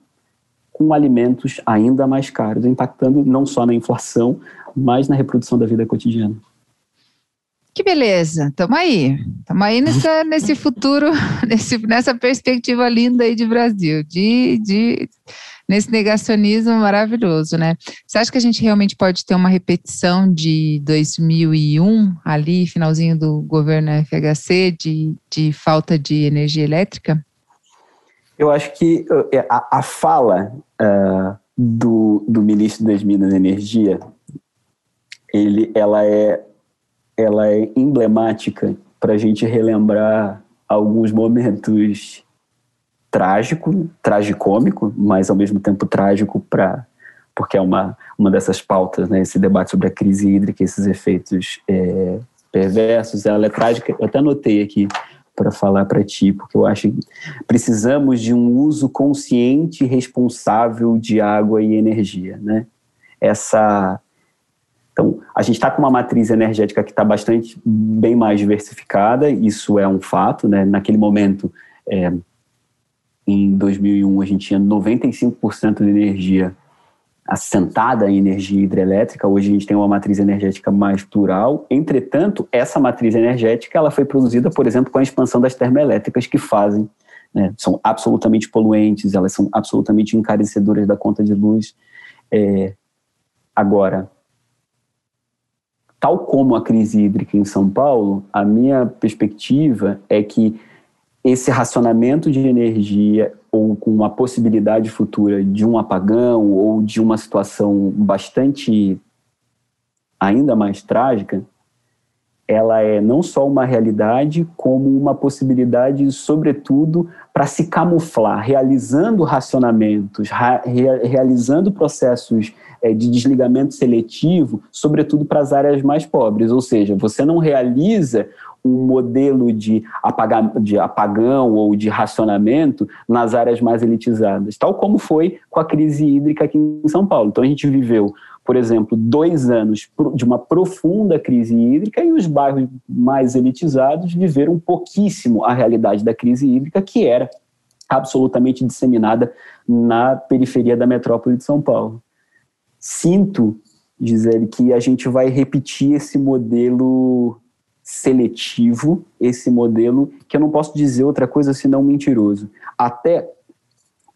com alimentos ainda mais caros, impactando não só na inflação, mas na reprodução da vida cotidiana. Que beleza, estamos aí, estamos aí nessa, nesse futuro, nesse, nessa perspectiva linda aí de Brasil, de, de, nesse negacionismo maravilhoso, né? Você acha que a gente realmente pode ter uma repetição de 2001, ali, finalzinho do governo FHC, de, de falta de energia elétrica? Eu acho que é, a, a fala uh, do, do ministro das Minas e Energia, ele, ela, é, ela é emblemática para a gente relembrar alguns momentos trágico, tragicômico, mas ao mesmo tempo trágico para porque é uma, uma dessas pautas, né, esse debate sobre a crise hídrica, esses efeitos é, perversos, ela é trágica, eu até anotei aqui, para falar para ti, porque eu acho que precisamos de um uso consciente e responsável de água e energia, né? Essa então, a gente está com uma matriz energética que está bastante bem mais diversificada, isso é um fato, né? Naquele momento, é, em 2001, a gente tinha 95% de energia assentada em energia hidrelétrica. Hoje a gente tem uma matriz energética mais plural. Entretanto, essa matriz energética ela foi produzida, por exemplo, com a expansão das termoelétricas que fazem, né, são absolutamente poluentes, elas são absolutamente encarecedoras da conta de luz. É, agora, tal como a crise hídrica em São Paulo, a minha perspectiva é que esse racionamento de energia ou com uma possibilidade futura de um apagão ou de uma situação bastante ainda mais trágica, ela é não só uma realidade, como uma possibilidade, sobretudo, para se camuflar, realizando racionamentos, realizando processos é, de desligamento seletivo, sobretudo para as áreas mais pobres. Ou seja, você não realiza um modelo de, de apagão ou de racionamento nas áreas mais elitizadas, tal como foi com a crise hídrica aqui em São Paulo. Então a gente viveu, por exemplo, dois anos de uma profunda crise hídrica e os bairros mais elitizados viveram pouquíssimo a realidade da crise hídrica, que era absolutamente disseminada na periferia da metrópole de São Paulo. Sinto, Gisele, que a gente vai repetir esse modelo seletivo esse modelo, que eu não posso dizer outra coisa senão mentiroso. Até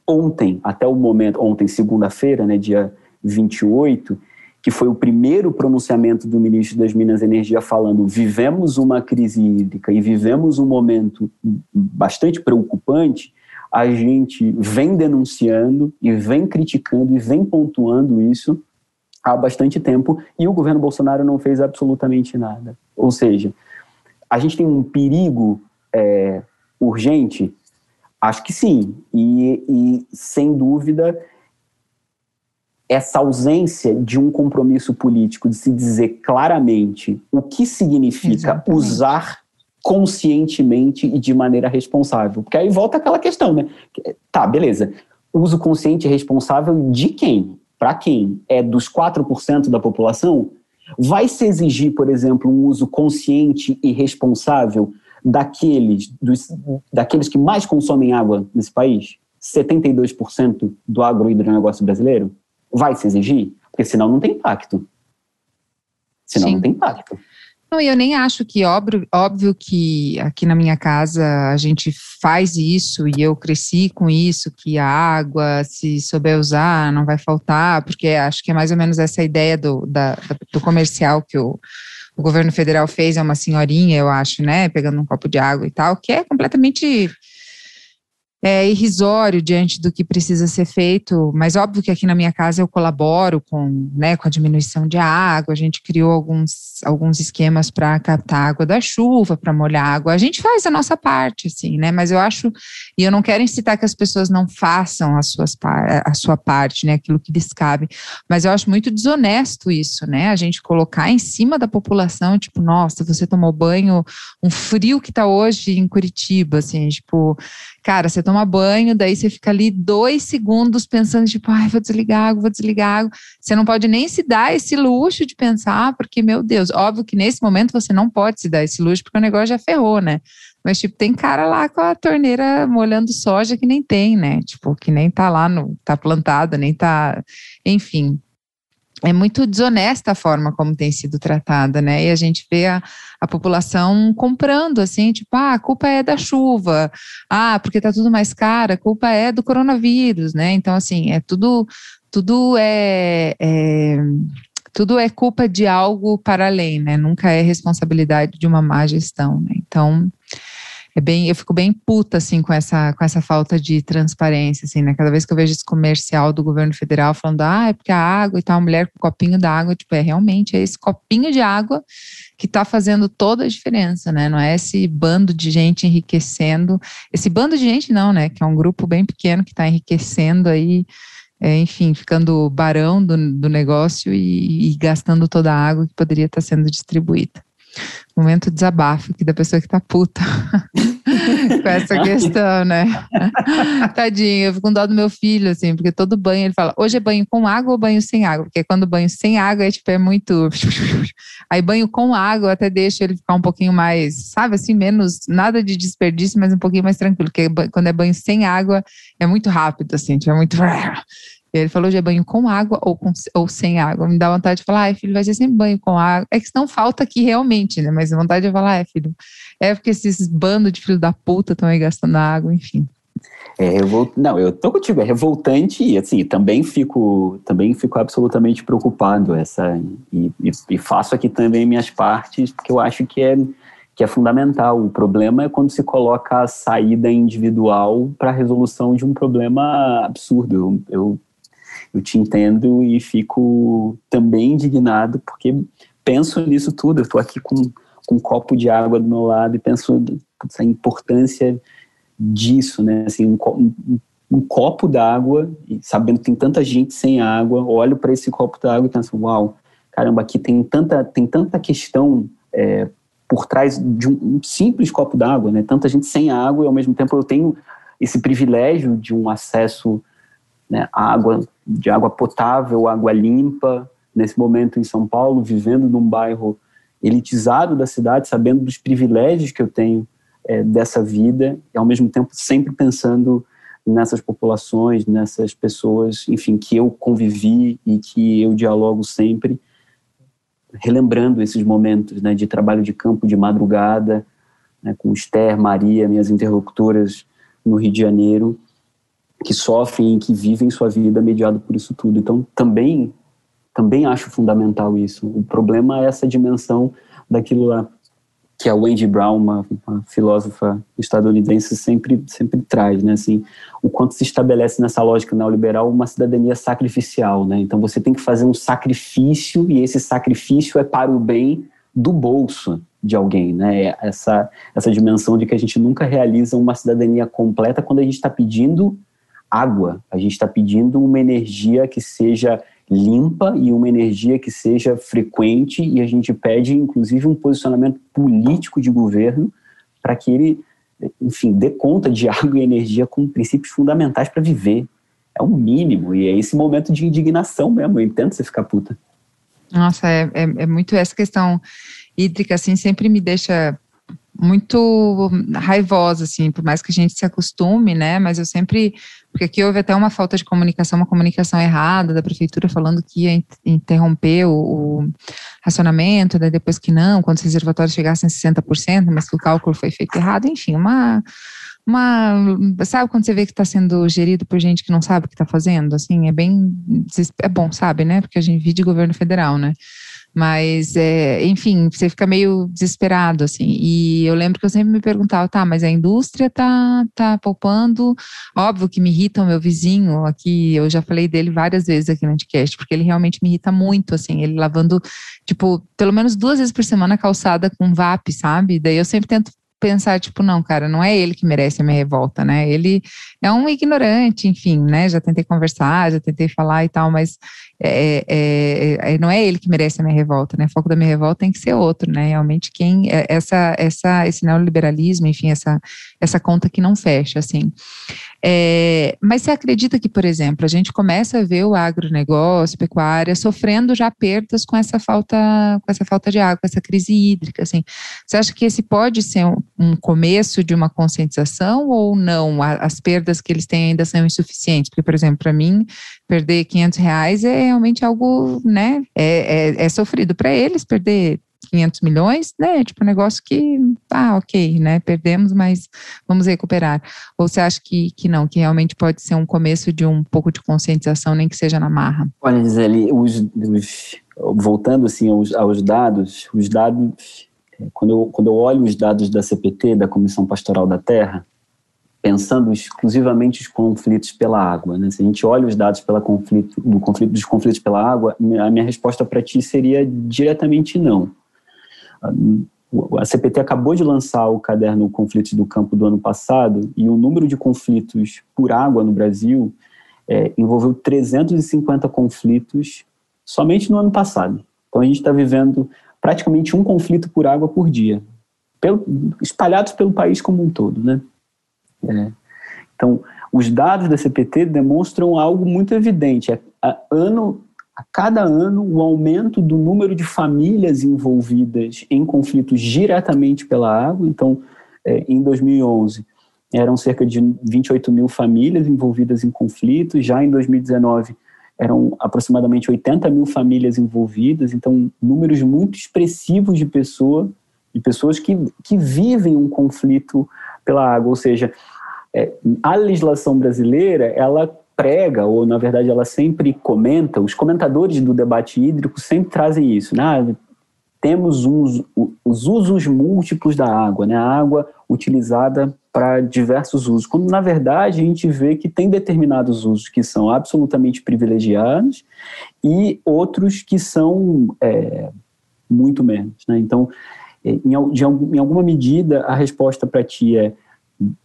ontem, até o momento, ontem, segunda-feira, né, dia 28, que foi o primeiro pronunciamento do ministro das Minas e Energia falando: vivemos uma crise hídrica e vivemos um momento bastante preocupante. A gente vem denunciando e vem criticando e vem pontuando isso há bastante tempo e o governo Bolsonaro não fez absolutamente nada. Ou seja, a gente tem um perigo é, urgente? Acho que sim. E, e, sem dúvida, essa ausência de um compromisso político de se dizer claramente o que significa Exatamente. usar conscientemente e de maneira responsável. Porque aí volta aquela questão, né? Tá, beleza. Uso consciente e responsável de quem? Para quem? É dos 4% da população? Vai se exigir, por exemplo, um uso consciente e responsável daqueles, dos, daqueles que mais consomem água nesse país? 72% do agrohidronegócio brasileiro? Vai se exigir? Porque senão não tem impacto. Senão Sim. não tem impacto. Não, eu nem acho que óbvio, óbvio que aqui na minha casa a gente faz isso e eu cresci com isso, que a água, se souber usar, não vai faltar, porque acho que é mais ou menos essa ideia do, da, do comercial que o, o governo federal fez, é uma senhorinha, eu acho, né, pegando um copo de água e tal, que é completamente é irrisório diante do que precisa ser feito, mas óbvio que aqui na minha casa eu colaboro com, né, com a diminuição de água, a gente criou alguns, alguns esquemas para captar água da chuva, para molhar água, a gente faz a nossa parte, assim, né, mas eu acho, e eu não quero incitar que as pessoas não façam as suas, a sua parte, né, aquilo que lhes cabe, mas eu acho muito desonesto isso, né, a gente colocar em cima da população, tipo, nossa, você tomou banho, um frio que tá hoje em Curitiba, assim, tipo, cara, você toma banho, daí você fica ali dois segundos pensando, tipo, ai, vou desligar água, vou desligar água. Você não pode nem se dar esse luxo de pensar, porque, meu Deus, óbvio que nesse momento você não pode se dar esse luxo, porque o negócio já ferrou, né? Mas, tipo, tem cara lá com a torneira molhando soja que nem tem, né? Tipo, que nem tá lá, no, tá plantada, nem tá. Enfim, é muito desonesta a forma como tem sido tratada, né? E a gente vê a, a população comprando, assim, tipo, ah, a culpa é da chuva, ah, porque tá tudo mais caro, a culpa é do coronavírus, né? Então, assim, é tudo, tudo é, é tudo é culpa de algo para além, né? Nunca é responsabilidade de uma má gestão, né? Então, é bem, eu fico bem puta assim com essa com essa falta de transparência assim, né? Cada vez que eu vejo esse comercial do governo federal falando, ah, é porque a água e tal, a mulher com copinho da água, tipo, é realmente é esse copinho de água que está fazendo toda a diferença, né? Não é esse bando de gente enriquecendo, esse bando de gente não, né? Que é um grupo bem pequeno que está enriquecendo aí é, enfim, ficando barão do, do negócio e, e, gastando toda a água que poderia estar sendo distribuída. Momento desabafo aqui da pessoa que tá puta com essa questão, né? Tadinho, eu fico com dó do meu filho, assim, porque todo banho ele fala, hoje é banho com água ou banho sem água? Porque quando banho sem água é tipo, é muito. Aí banho com água até deixa ele ficar um pouquinho mais, sabe, assim, menos, nada de desperdício, mas um pouquinho mais tranquilo. Porque quando é banho sem água é muito rápido, assim, tipo, é muito. Ele falou de banho com água ou, com, ou sem água. Me dá vontade de falar, ai, filho, vai ser sempre banho com água. É que não falta aqui realmente, né? Mas vontade de falar, é, filho, é porque esses bandos de filho da puta estão aí gastando água, enfim. É revol... Não, eu tô contigo, é revoltante e assim, também fico, também fico absolutamente preocupado essa e, e, e faço aqui também minhas partes, porque eu acho que é que é fundamental. O problema é quando se coloca a saída individual para a resolução de um problema absurdo. Eu, eu eu te entendo e fico também indignado, porque penso nisso tudo. Eu estou aqui com, com um copo de água do meu lado e penso a importância disso, né? Assim, um, um, um copo d'água, sabendo que tem tanta gente sem água, olho para esse copo d'água e penso, uau, caramba, aqui tem tanta, tem tanta questão é, por trás de um, um simples copo d'água, né? Tanta gente sem água e ao mesmo tempo eu tenho esse privilégio de um acesso né, água de água potável, água limpa, nesse momento em São Paulo, vivendo num bairro elitizado da cidade, sabendo dos privilégios que eu tenho é, dessa vida, e ao mesmo tempo sempre pensando nessas populações, nessas pessoas, enfim, que eu convivi e que eu dialogo sempre, relembrando esses momentos né, de trabalho de campo de madrugada, né, com Esther, Maria, minhas interlocutoras no Rio de Janeiro, que sofrem e que vivem sua vida mediado por isso tudo. Então, também também acho fundamental isso. O problema é essa dimensão daquilo lá que a Wendy Brown, uma, uma, filósofa estadunidense, sempre sempre traz, né? Assim, o quanto se estabelece nessa lógica neoliberal uma cidadania sacrificial, né? Então você tem que fazer um sacrifício e esse sacrifício é para o bem do bolso de alguém, né? Essa, essa dimensão de que a gente nunca realiza uma cidadania completa quando a gente está pedindo água, a gente está pedindo uma energia que seja limpa e uma energia que seja frequente e a gente pede, inclusive, um posicionamento político de governo para que ele, enfim, dê conta de água e energia como princípios fundamentais para viver. É o um mínimo e é esse momento de indignação mesmo. Eu entendo você ficar puta. Nossa, é, é, é muito essa questão hídrica, assim, sempre me deixa muito raivosa, assim, por mais que a gente se acostume, né? Mas eu sempre. Porque aqui houve até uma falta de comunicação, uma comunicação errada da prefeitura falando que ia interromper o, o racionamento, daí depois que não, quando os reservatórios chegassem a 60%, mas que o cálculo foi feito errado, enfim, uma. Uma, sabe quando você vê que está sendo gerido por gente que não sabe o que está fazendo? Assim, é bem, é bom, sabe, né? Porque a gente vive de governo federal, né? Mas, é, enfim, você fica meio desesperado, assim. E eu lembro que eu sempre me perguntava, tá, mas a indústria tá, tá poupando. Óbvio que me irrita o meu vizinho aqui, eu já falei dele várias vezes aqui no podcast, porque ele realmente me irrita muito, assim. Ele lavando, tipo, pelo menos duas vezes por semana a calçada com VAP, sabe? Daí eu sempre tento pensar, tipo, não, cara, não é ele que merece a minha revolta, né? Ele é um ignorante, enfim, né? Já tentei conversar, já tentei falar e tal, mas é, é, é, não é ele que merece a minha revolta, né? O foco da minha revolta tem que ser outro, né? Realmente quem é, essa, essa, esse neoliberalismo, enfim, essa, essa conta que não fecha, assim. É, mas você acredita que, por exemplo, a gente começa a ver o agronegócio, pecuária, sofrendo já perdas com essa falta, com essa falta de água, com essa crise hídrica, assim. Você acha que esse pode ser um, um começo de uma conscientização ou não? As perdas que eles têm ainda são insuficientes? Porque, por exemplo, para mim, perder 500 reais é realmente algo, né? É, é, é sofrido para eles perder 500 milhões, né? Tipo um negócio que, ah, ok, né? Perdemos, mas vamos recuperar. Ou você acha que, que não, que realmente pode ser um começo de um pouco de conscientização, nem que seja na marra? Olha, Gisele, os, os, voltando assim aos, aos dados, os dados, é, quando eu, quando eu olho os dados da CPT, da Comissão Pastoral da Terra, pensando exclusivamente os conflitos pela água. Né? Se a gente olha os dados pela conflito, do conflito, dos conflitos pela água, a minha resposta para ti seria diretamente não. A CPT acabou de lançar o caderno Conflitos do Campo do ano passado e o número de conflitos por água no Brasil é, envolveu 350 conflitos somente no ano passado. Então a gente está vivendo praticamente um conflito por água por dia, pelo, espalhados pelo país como um todo, né? É. Então, os dados da CPT demonstram algo muito evidente. É, a, ano a cada ano o aumento do número de famílias envolvidas em conflitos diretamente pela água. Então, é, em 2011, eram cerca de 28 mil famílias envolvidas em conflitos, já em 2019 eram aproximadamente 80 mil famílias envolvidas, então números muito expressivos de pessoa, de pessoas que, que vivem um conflito pela água, ou seja, é, a legislação brasileira ela prega, ou na verdade ela sempre comenta, os comentadores do debate hídrico sempre trazem isso, né? temos uns, os usos múltiplos da água, né? a água utilizada para diversos usos, quando na verdade a gente vê que tem determinados usos que são absolutamente privilegiados e outros que são é, muito menos. Né? Então, em, de, em alguma medida, a resposta para ti é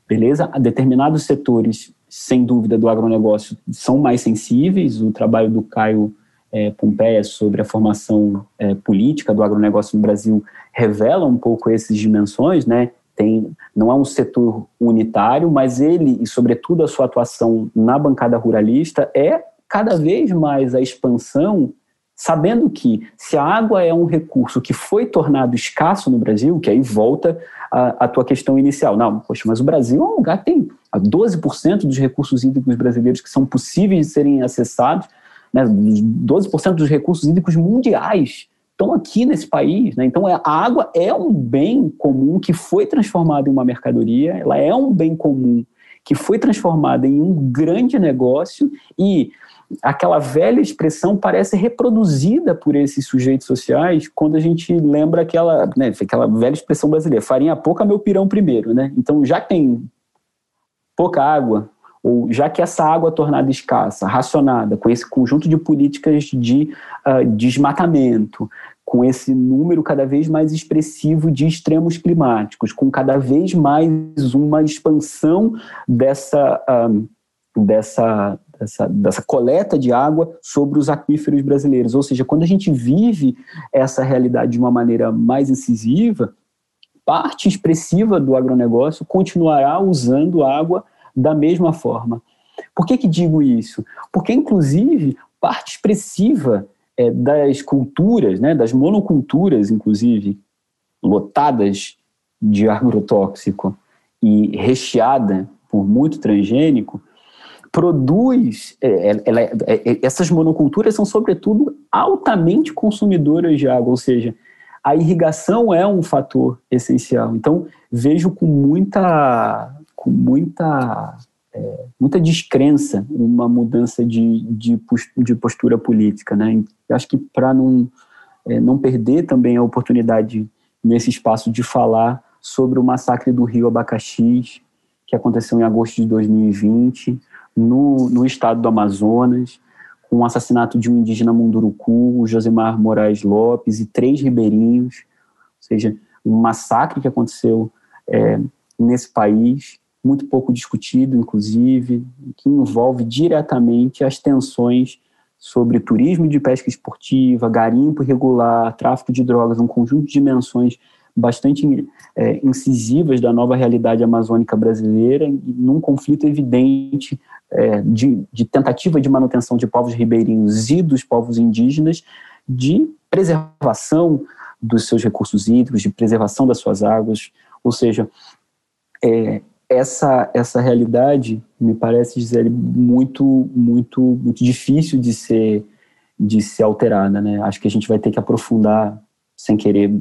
beleza, determinados setores sem dúvida, do agronegócio são mais sensíveis. O trabalho do Caio é, Pompeia sobre a formação é, política do agronegócio no Brasil revela um pouco essas dimensões, né? Tem, não é um setor unitário, mas ele, e sobretudo a sua atuação na bancada ruralista, é cada vez mais a expansão sabendo que se a água é um recurso que foi tornado escasso no Brasil, que aí volta a tua questão inicial. Não, poxa, mas o Brasil é um lugar que tem 12% dos recursos hídricos brasileiros que são possíveis de serem acessados, né, 12% dos recursos hídricos mundiais estão aqui nesse país. Né? Então, é, a água é um bem comum que foi transformado em uma mercadoria, ela é um bem comum que foi transformada em um grande negócio e aquela velha expressão parece reproduzida por esses sujeitos sociais quando a gente lembra aquela, né, aquela velha expressão brasileira, farinha pouca, meu pirão primeiro, né? Então, já que tem pouca água, ou já que essa água tornada escassa, racionada, com esse conjunto de políticas de uh, desmatamento, com esse número cada vez mais expressivo de extremos climáticos, com cada vez mais uma expansão dessa, um, dessa, dessa, dessa coleta de água sobre os aquíferos brasileiros. Ou seja, quando a gente vive essa realidade de uma maneira mais incisiva, parte expressiva do agronegócio continuará usando água da mesma forma. Por que, que digo isso? Porque, inclusive, parte expressiva é, das culturas, né, das monoculturas, inclusive, lotadas de agrotóxico e recheada por muito transgênico, produz. É, ela, é, é, essas monoculturas são, sobretudo, altamente consumidoras de água, ou seja, a irrigação é um fator essencial. Então, vejo com muita, com muita, é, muita descrença uma mudança de, de, de postura política. Né? Acho que para não, é, não perder também a oportunidade nesse espaço de falar sobre o massacre do Rio Abacaxi, que aconteceu em agosto de 2020, no, no estado do Amazonas, com o assassinato de um indígena munduruku, Josemar Moraes Lopes, e três ribeirinhos, ou seja, um massacre que aconteceu é, nesse país, muito pouco discutido, inclusive, que envolve diretamente as tensões sobre turismo de pesca esportiva, garimpo irregular, tráfico de drogas, um conjunto de dimensões bastante é, incisivas da nova realidade amazônica brasileira, num conflito evidente é, de, de tentativa de manutenção de povos ribeirinhos e dos povos indígenas, de preservação dos seus recursos hídricos, de preservação das suas águas, ou seja, é, essa essa realidade me parece dizer muito muito muito difícil de ser de ser alterada, né? Acho que a gente vai ter que aprofundar sem querer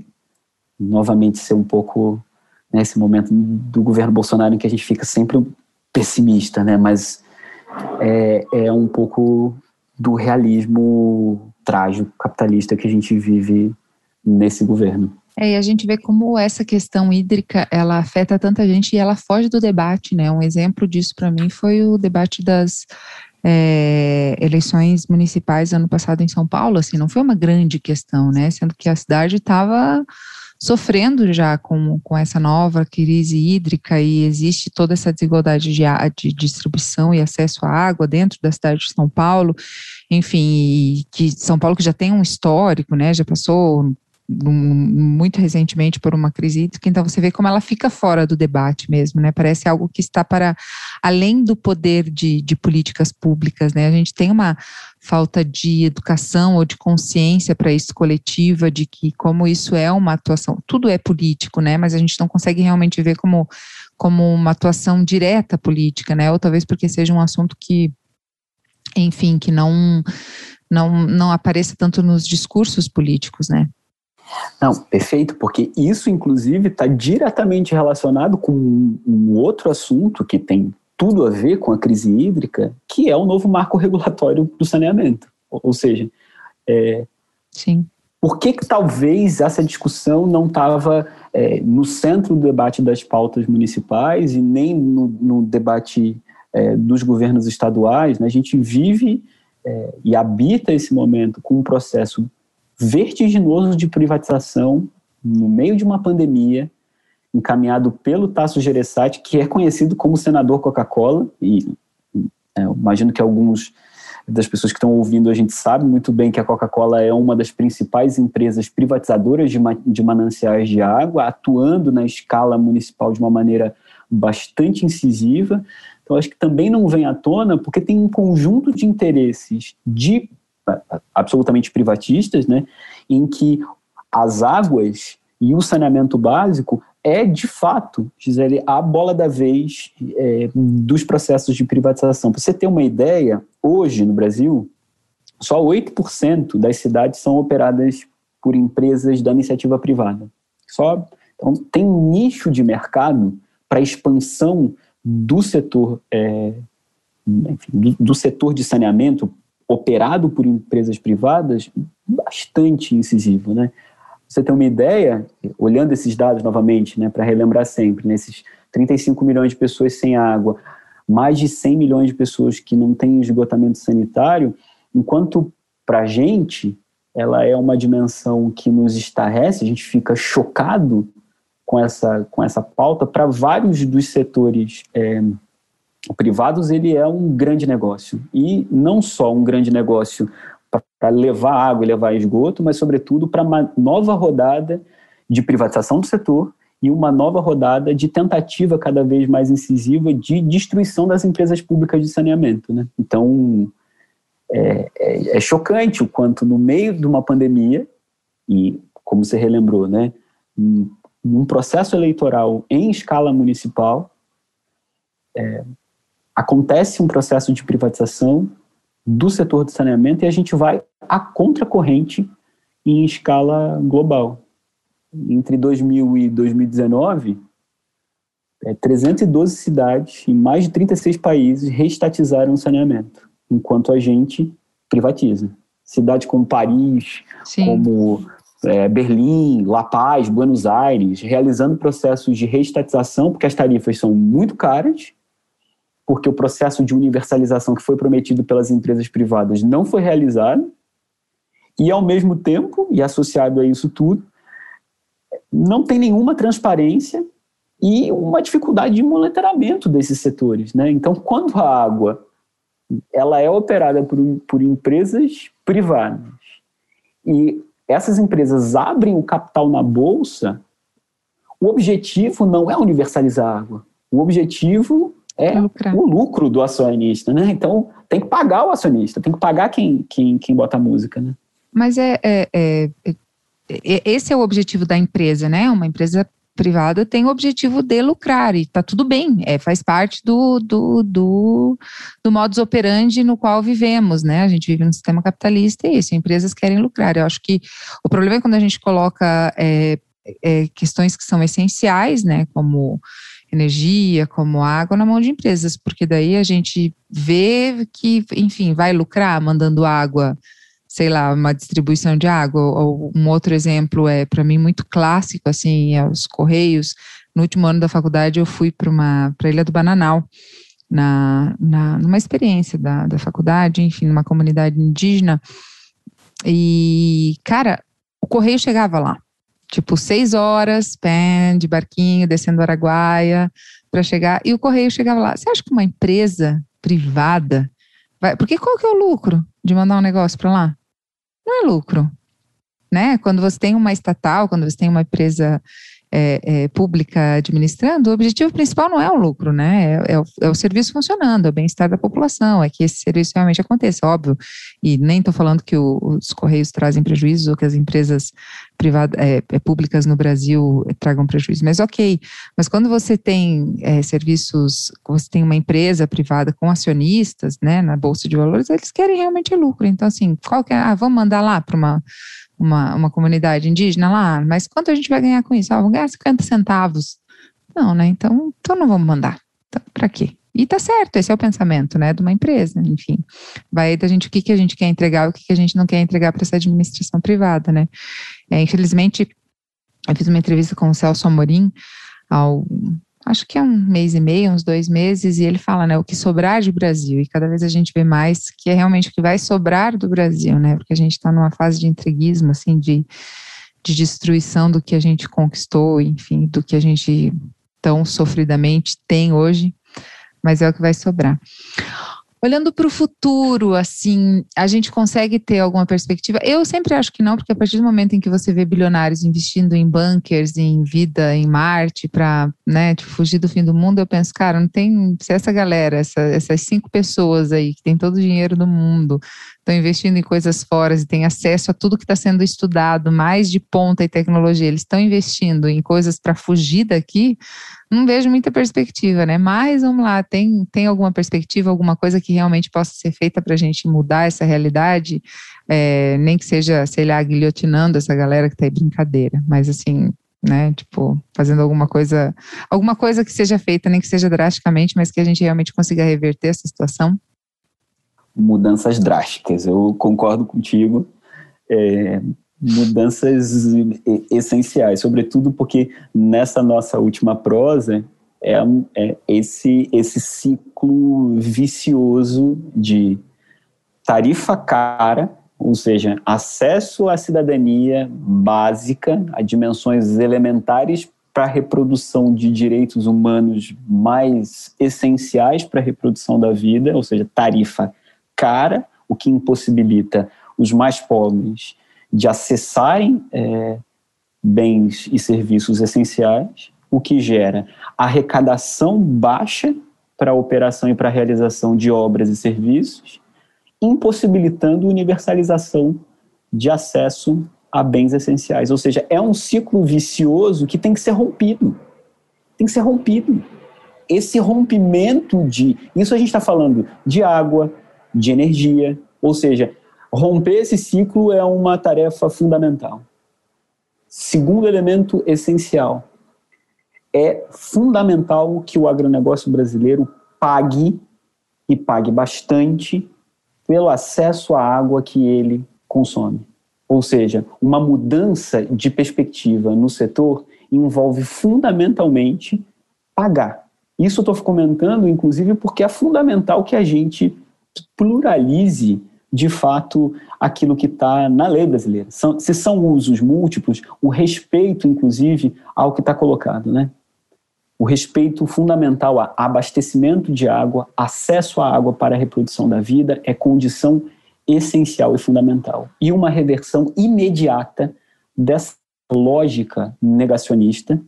novamente ser um pouco nesse né, momento do governo Bolsonaro em que a gente fica sempre pessimista, né? Mas é, é um pouco do realismo trágico capitalista que a gente vive nesse governo. É, e a gente vê como essa questão hídrica ela afeta tanta gente e ela foge do debate, né? Um exemplo disso para mim foi o debate das é, eleições municipais ano passado em São Paulo. Assim, não foi uma grande questão, né? Sendo que a cidade estava sofrendo já com, com essa nova crise hídrica e existe toda essa desigualdade de, de distribuição e acesso à água dentro da cidade de São Paulo, enfim, que São Paulo que já tem um histórico, né, já passou muito recentemente por uma crise hídrica, então você vê como ela fica fora do debate mesmo, né? Parece algo que está para além do poder de, de políticas públicas, né? A gente tem uma falta de educação ou de consciência para isso coletiva, de que como isso é uma atuação, tudo é político, né? Mas a gente não consegue realmente ver como, como uma atuação direta política, né? Ou talvez porque seja um assunto que, enfim, que não não, não apareça tanto nos discursos políticos, né? Não, perfeito, porque isso, inclusive, está diretamente relacionado com um outro assunto que tem tudo a ver com a crise hídrica, que é o novo marco regulatório do saneamento. Ou seja, é, Sim. por que, que talvez essa discussão não estava é, no centro do debate das pautas municipais e nem no, no debate é, dos governos estaduais? Né? A gente vive é, e habita esse momento com um processo vertiginoso de privatização no meio de uma pandemia, encaminhado pelo Tasso Gereissati, que é conhecido como senador Coca-Cola, e é, imagino que alguns das pessoas que estão ouvindo a gente sabe muito bem que a Coca-Cola é uma das principais empresas privatizadoras de, de mananciais de água, atuando na escala municipal de uma maneira bastante incisiva. Então, acho que também não vem à tona porque tem um conjunto de interesses de absolutamente privatistas, né, em que as águas e o saneamento básico é, de fato, Gisele, a bola da vez é, dos processos de privatização. Para você ter uma ideia, hoje no Brasil, só 8% das cidades são operadas por empresas da iniciativa privada. Só, então, tem nicho de mercado para expansão do setor, é, enfim, do, do setor de saneamento operado por empresas privadas bastante incisivo, né? Você tem uma ideia, olhando esses dados novamente, né, para relembrar sempre, nesses né, 35 milhões de pessoas sem água, mais de 100 milhões de pessoas que não têm esgotamento sanitário, enquanto para a gente, ela é uma dimensão que nos estarrece, a gente fica chocado com essa, com essa pauta. Para vários dos setores é, privados, ele é um grande negócio. E não só um grande negócio para levar água e levar esgoto, mas, sobretudo, para uma nova rodada de privatização do setor e uma nova rodada de tentativa cada vez mais incisiva de destruição das empresas públicas de saneamento. Né? Então, é, é, é, chocante o quanto no meio de uma pandemia, e como você relembrou, né, num processo eleitoral em escala municipal, é, acontece um processo de privatização do setor de saneamento e a gente vai à contracorrente em escala global. Entre 2000 e 2019, é, 312 cidades em mais de 36 países reestatizaram o saneamento, enquanto a gente privatiza. Cidades como Paris, Sim. como é, Berlim, La Paz, Buenos Aires, realizando processos de reestatização, porque as tarifas são muito caras porque o processo de universalização que foi prometido pelas empresas privadas não foi realizado, e ao mesmo tempo, e associado a isso tudo, não tem nenhuma transparência e uma dificuldade de monitoramento desses setores. Né? Então, quando a água ela é operada por, por empresas privadas e essas empresas abrem o capital na bolsa, o objetivo não é universalizar a água. O objetivo é Lucrar. o lucro do acionista, né? Então tem que pagar o acionista, tem que pagar quem, quem, quem bota a música, né? Mas é, é, é, é, é esse é o objetivo da empresa, né? Uma empresa privada tem o objetivo de lucrar e tá tudo bem, é, faz parte do, do, do, do modus operandi no qual vivemos, né? A gente vive num sistema capitalista e isso, empresas querem lucrar. Eu acho que o problema é quando a gente coloca é, é, questões que são essenciais, né? Como energia, como água, na mão de empresas, porque daí a gente vê que, enfim, vai lucrar mandando água, sei lá, uma distribuição de água. Ou um outro exemplo é, para mim, muito clássico, assim, é os Correios. No último ano da faculdade, eu fui para a Ilha do Bananal, na, na, numa experiência da, da faculdade, enfim, numa comunidade indígena. E, cara, o correio chegava lá tipo seis horas, pé, de barquinho, descendo Araguaia, para chegar. E o correio chegava lá. Você acha que uma empresa privada vai. Porque qual que é o lucro de mandar um negócio para lá? Não é lucro. Né? Quando você tem uma estatal, quando você tem uma empresa é, é, pública administrando, o objetivo principal não é o lucro, né? É, é, o, é o, serviço funcionando, é o bem-estar da população, é que esse serviço realmente aconteça, óbvio. E nem estou falando que o, os Correios trazem prejuízos ou que as empresas privadas, é, é, públicas no Brasil tragam prejuízo, mas ok. Mas quando você tem serviços, você tem uma empresa privada com acionistas, né, na Bolsa de Valores, eles querem realmente lucro. Então, assim, qual que é? Ah, vamos mandar lá para uma uma, uma comunidade indígena lá, mas quanto a gente vai ganhar com isso? Ah, vamos ganhar 50 centavos. Não, né? Então, então não vamos mandar. Então, para quê? E tá certo, esse é o pensamento, né, de uma empresa, enfim. Vai da gente o que, que a gente quer entregar, o que, que a gente não quer entregar para essa administração privada, né. É, infelizmente, eu fiz uma entrevista com o Celso Amorim, ao, acho que é um mês e meio, uns dois meses, e ele fala, né, o que sobrar de Brasil, e cada vez a gente vê mais que é realmente o que vai sobrar do Brasil, né, porque a gente está numa fase de entreguismo, assim, de, de destruição do que a gente conquistou, enfim, do que a gente tão sofridamente tem hoje, mas é o que vai sobrar. Olhando para o futuro, assim, a gente consegue ter alguma perspectiva? Eu sempre acho que não, porque a partir do momento em que você vê bilionários investindo em bunkers, em vida em Marte, para né, tipo, fugir do fim do mundo, eu penso, cara, não tem. Se essa galera, essa, essas cinco pessoas aí que tem todo o dinheiro do mundo, estão investindo em coisas fora e têm acesso a tudo que está sendo estudado, mais de ponta e tecnologia, eles estão investindo em coisas para fugir daqui, não vejo muita perspectiva, né? Mas vamos lá, tem, tem alguma perspectiva, alguma coisa que realmente possa ser feita para a gente mudar essa realidade? É, nem que seja, sei lá, guilhotinando essa galera que está aí brincadeira, mas assim, né? Tipo, fazendo alguma coisa, alguma coisa que seja feita, nem que seja drasticamente, mas que a gente realmente consiga reverter essa situação mudanças drásticas. Eu concordo contigo. É, mudanças essenciais, sobretudo porque nessa nossa última prosa é, é esse, esse ciclo vicioso de tarifa cara, ou seja, acesso à cidadania básica, a dimensões elementares para a reprodução de direitos humanos mais essenciais para a reprodução da vida, ou seja, tarifa cara, o que impossibilita os mais pobres de acessarem é, bens e serviços essenciais, o que gera arrecadação baixa para a operação e para a realização de obras e serviços, impossibilitando universalização de acesso a bens essenciais. Ou seja, é um ciclo vicioso que tem que ser rompido. Tem que ser rompido. Esse rompimento de. Isso a gente está falando de água, de energia. Ou seja, romper esse ciclo é uma tarefa fundamental. Segundo elemento essencial, é fundamental que o agronegócio brasileiro pague e pague bastante pelo acesso à água que ele consome. Ou seja, uma mudança de perspectiva no setor envolve fundamentalmente pagar. Isso eu estou comentando, inclusive, porque é fundamental que a gente pluralize de fato aquilo que está na lei brasileira. São, se são usos múltiplos, o respeito, inclusive, ao que está colocado, né? O respeito fundamental a abastecimento de água, acesso à água para a reprodução da vida é condição essencial e fundamental. E uma reversão imediata dessa lógica negacionista,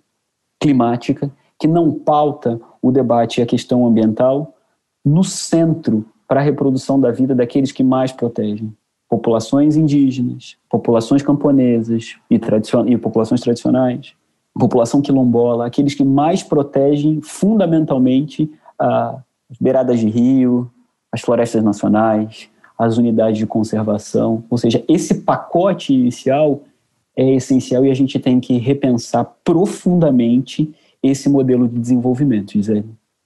climática, que não pauta o debate e a questão ambiental no centro para a reprodução da vida daqueles que mais protegem. Populações indígenas, populações camponesas e, tradicion e populações tradicionais, população quilombola, aqueles que mais protegem fundamentalmente as beiradas de rio, as florestas nacionais, as unidades de conservação. Ou seja, esse pacote inicial é essencial e a gente tem que repensar profundamente esse modelo de desenvolvimento, Gisele.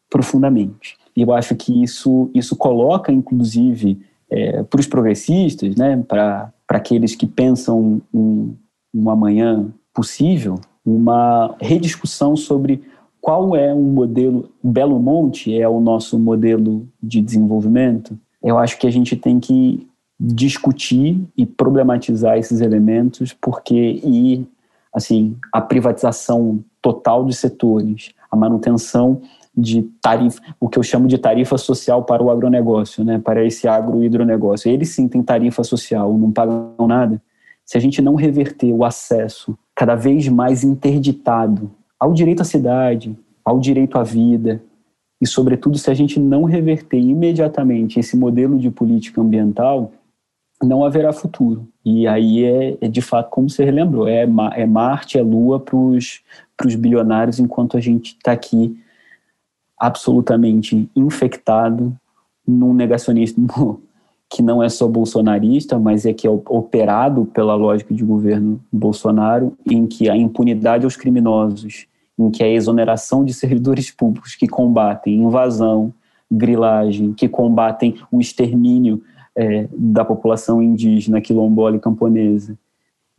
Profundamente. E eu acho que isso, isso coloca, inclusive, é, para os progressistas, né, para aqueles que pensam um, um amanhã possível, uma rediscussão sobre qual é um modelo. Belo Monte é o nosso modelo de desenvolvimento, eu acho que a gente tem que discutir e problematizar esses elementos, porque e assim a privatização total de setores, a manutenção de tarifa, o que eu chamo de tarifa social para o agronegócio, né, para esse agrohidronegócio. Eles sim têm tarifa social, não pagam nada. Se a gente não reverter o acesso cada vez mais interditado ao direito à cidade, ao direito à vida, e, sobretudo, se a gente não reverter imediatamente esse modelo de política ambiental, não haverá futuro. E aí é, é de fato, como você relembrou, é, é Marte, é Lua para os bilionários, enquanto a gente está aqui absolutamente infectado num negacionismo que não é só bolsonarista, mas é que é operado pela lógica de governo Bolsonaro, em que a impunidade aos criminosos em que a exoneração de servidores públicos que combatem invasão, grilagem, que combatem o extermínio é, da população indígena, quilombola e camponesa,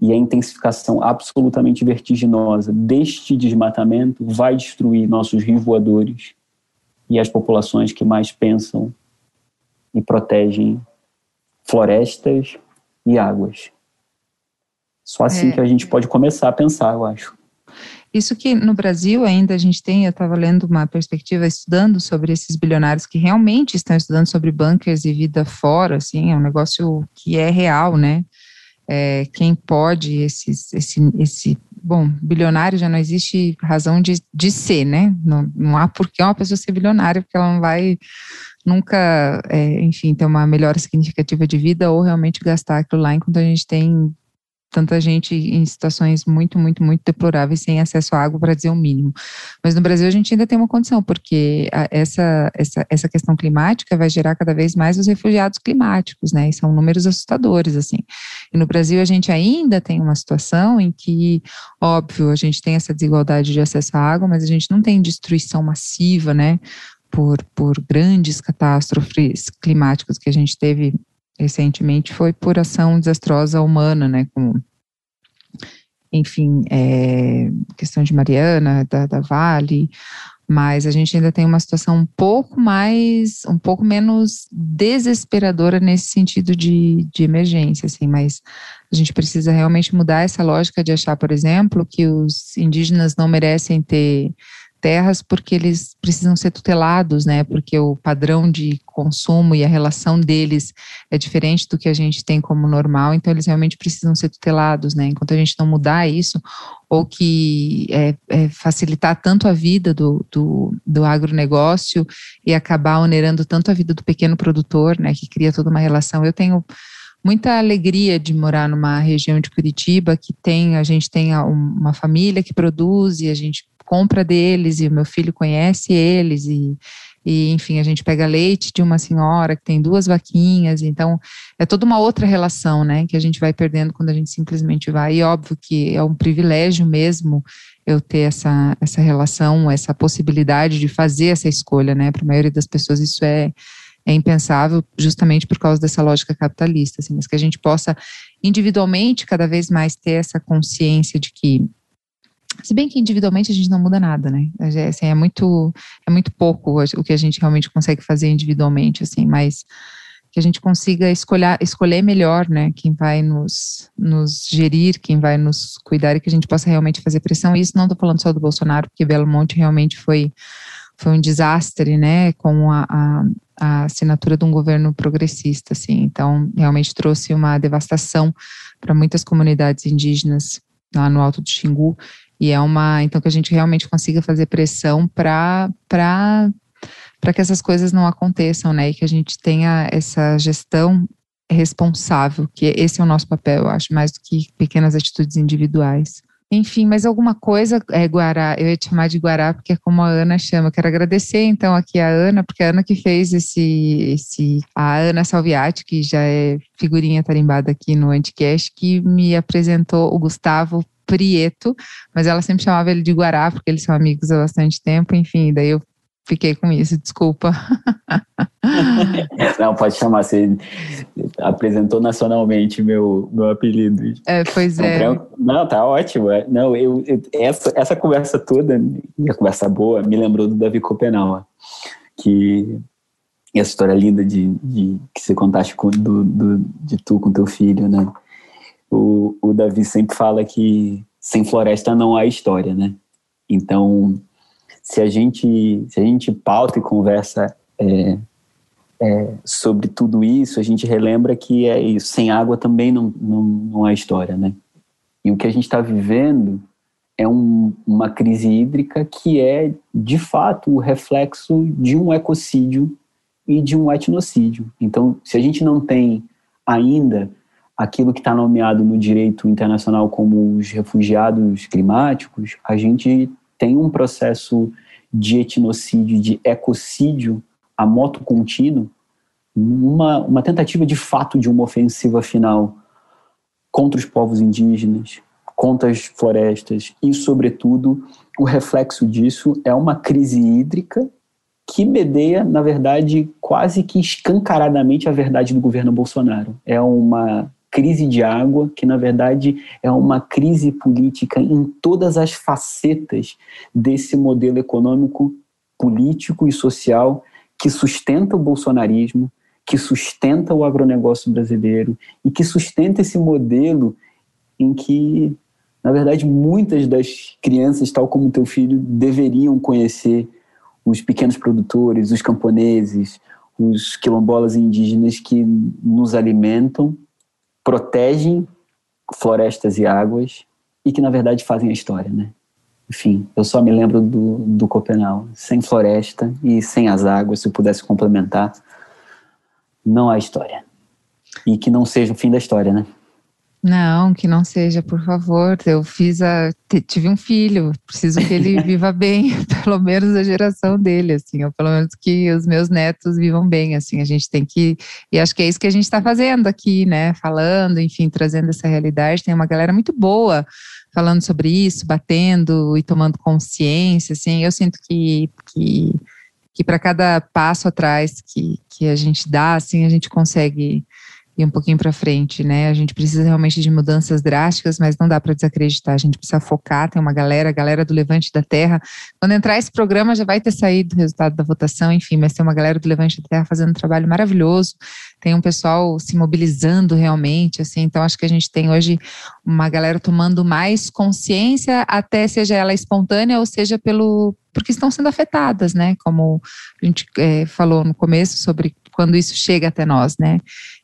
e a intensificação absolutamente vertiginosa deste desmatamento vai destruir nossos rios voadores e as populações que mais pensam e protegem florestas e águas. Só assim é. que a gente pode começar a pensar, eu acho. Isso que no Brasil ainda a gente tem, eu estava lendo uma perspectiva estudando sobre esses bilionários que realmente estão estudando sobre bunkers e vida fora, assim, é um negócio que é real, né? É, quem pode, esses, esse, esse, bom, bilionário já não existe razão de, de ser, né? Não, não há por que uma pessoa ser bilionária, porque ela não vai nunca, é, enfim, ter uma melhora significativa de vida ou realmente gastar aquilo lá enquanto a gente tem tanta gente em situações muito, muito, muito deploráveis sem acesso à água, para dizer o mínimo. Mas no Brasil a gente ainda tem uma condição, porque essa, essa, essa questão climática vai gerar cada vez mais os refugiados climáticos, né? E são números assustadores, assim. E no Brasil a gente ainda tem uma situação em que, óbvio, a gente tem essa desigualdade de acesso à água, mas a gente não tem destruição massiva, né? Por, por grandes catástrofes climáticas que a gente teve recentemente foi por ação desastrosa humana, né, com, enfim, é, questão de Mariana, da, da Vale, mas a gente ainda tem uma situação um pouco mais, um pouco menos desesperadora nesse sentido de, de emergência, assim, mas a gente precisa realmente mudar essa lógica de achar, por exemplo, que os indígenas não merecem ter terras porque eles precisam ser tutelados, né? Porque o padrão de consumo e a relação deles é diferente do que a gente tem como normal, então eles realmente precisam ser tutelados, né? Enquanto a gente não mudar isso, ou que é, é facilitar tanto a vida do, do, do agronegócio e acabar onerando tanto a vida do pequeno produtor, né? Que cria toda uma relação. Eu tenho muita alegria de morar numa região de Curitiba que tem, a gente tem uma família que produz e a gente compra deles e o meu filho conhece eles e, e enfim, a gente pega leite de uma senhora que tem duas vaquinhas, então é toda uma outra relação, né, que a gente vai perdendo quando a gente simplesmente vai, e óbvio que é um privilégio mesmo eu ter essa, essa relação, essa possibilidade de fazer essa escolha, né, para a maioria das pessoas isso é é impensável justamente por causa dessa lógica capitalista, assim, mas que a gente possa individualmente cada vez mais ter essa consciência de que se bem que individualmente a gente não muda nada, né? Assim, é muito, é muito pouco o que a gente realmente consegue fazer individualmente, assim, mas que a gente consiga escolher, escolher melhor, né? Quem vai nos, nos gerir, quem vai nos cuidar e que a gente possa realmente fazer pressão. E isso não estou falando só do Bolsonaro, porque Belo Monte realmente foi, foi um desastre, né? Com a, a, a assinatura de um governo progressista, assim. Então, realmente trouxe uma devastação para muitas comunidades indígenas lá no Alto do Xingu e é uma. Então, que a gente realmente consiga fazer pressão para para que essas coisas não aconteçam, né? E que a gente tenha essa gestão responsável, que esse é o nosso papel, eu acho, mais do que pequenas atitudes individuais. Enfim, mais alguma coisa, é, Guará, eu ia te chamar de Guará, porque é como a Ana chama. Quero agradecer, então, aqui a Ana, porque a Ana que fez esse, esse a Ana Salviati, que já é figurinha tarimbada aqui no Anticast, que me apresentou o Gustavo Prieto, mas ela sempre chamava ele de Guará, porque eles são amigos há bastante tempo, enfim, daí eu fiquei com isso, desculpa. Não, pode chamar, você apresentou nacionalmente meu, meu apelido. É, pois é. Não, tá ótimo. É. Não, eu, eu, essa, essa conversa toda, e a conversa boa, me lembrou do Davi Copenau, que essa história linda de, de que você contaste com, do, do, de tu com teu filho, né? o, o Davi sempre fala que sem floresta não há história, né? Então, se a gente, se a gente pauta e conversa é, é, sobre tudo isso, a gente relembra que é isso, sem água também não, não, não há história, né? E o que a gente está vivendo é um, uma crise hídrica que é, de fato, o reflexo de um ecocídio e de um etnocídio. Então, se a gente não tem ainda aquilo que está nomeado no direito internacional como os refugiados climáticos, a gente tem um processo de etnocídio, de ecocídio a moto contínuo, uma, uma tentativa de fato de uma ofensiva final contra os povos indígenas, contra as florestas e, sobretudo, o reflexo disso é uma crise hídrica que bedeia, na verdade, quase que escancaradamente a verdade do governo Bolsonaro. É uma crise de água, que na verdade é uma crise política em todas as facetas desse modelo econômico, político e social que sustenta o bolsonarismo, que sustenta o agronegócio brasileiro e que sustenta esse modelo em que, na verdade, muitas das crianças, tal como teu filho, deveriam conhecer os pequenos produtores, os camponeses, os quilombolas indígenas que nos alimentam protegem florestas e águas e que na verdade fazem a história, né? Enfim, eu só me lembro do, do Copenal. Sem floresta e sem as águas, se pudesse complementar, não há história. E que não seja o fim da história, né? Não, que não seja, por favor. Eu fiz a. Tive um filho, preciso que ele viva bem, pelo menos a geração dele, assim, ou pelo menos que os meus netos vivam bem, assim. A gente tem que. E acho que é isso que a gente está fazendo aqui, né? Falando, enfim, trazendo essa realidade. Tem uma galera muito boa falando sobre isso, batendo e tomando consciência, assim. Eu sinto que. que que para cada passo atrás que, que a gente dá, assim, a gente consegue e um pouquinho para frente, né? A gente precisa realmente de mudanças drásticas, mas não dá para desacreditar. A gente precisa focar. Tem uma galera, a galera do Levante da Terra. Quando entrar esse programa, já vai ter saído o resultado da votação, enfim, mas tem uma galera do Levante da Terra fazendo um trabalho maravilhoso. Tem um pessoal se mobilizando realmente, assim. Então, acho que a gente tem hoje uma galera tomando mais consciência, até seja ela espontânea ou seja pelo porque estão sendo afetadas, né? Como a gente é, falou no começo sobre quando isso chega até nós, né?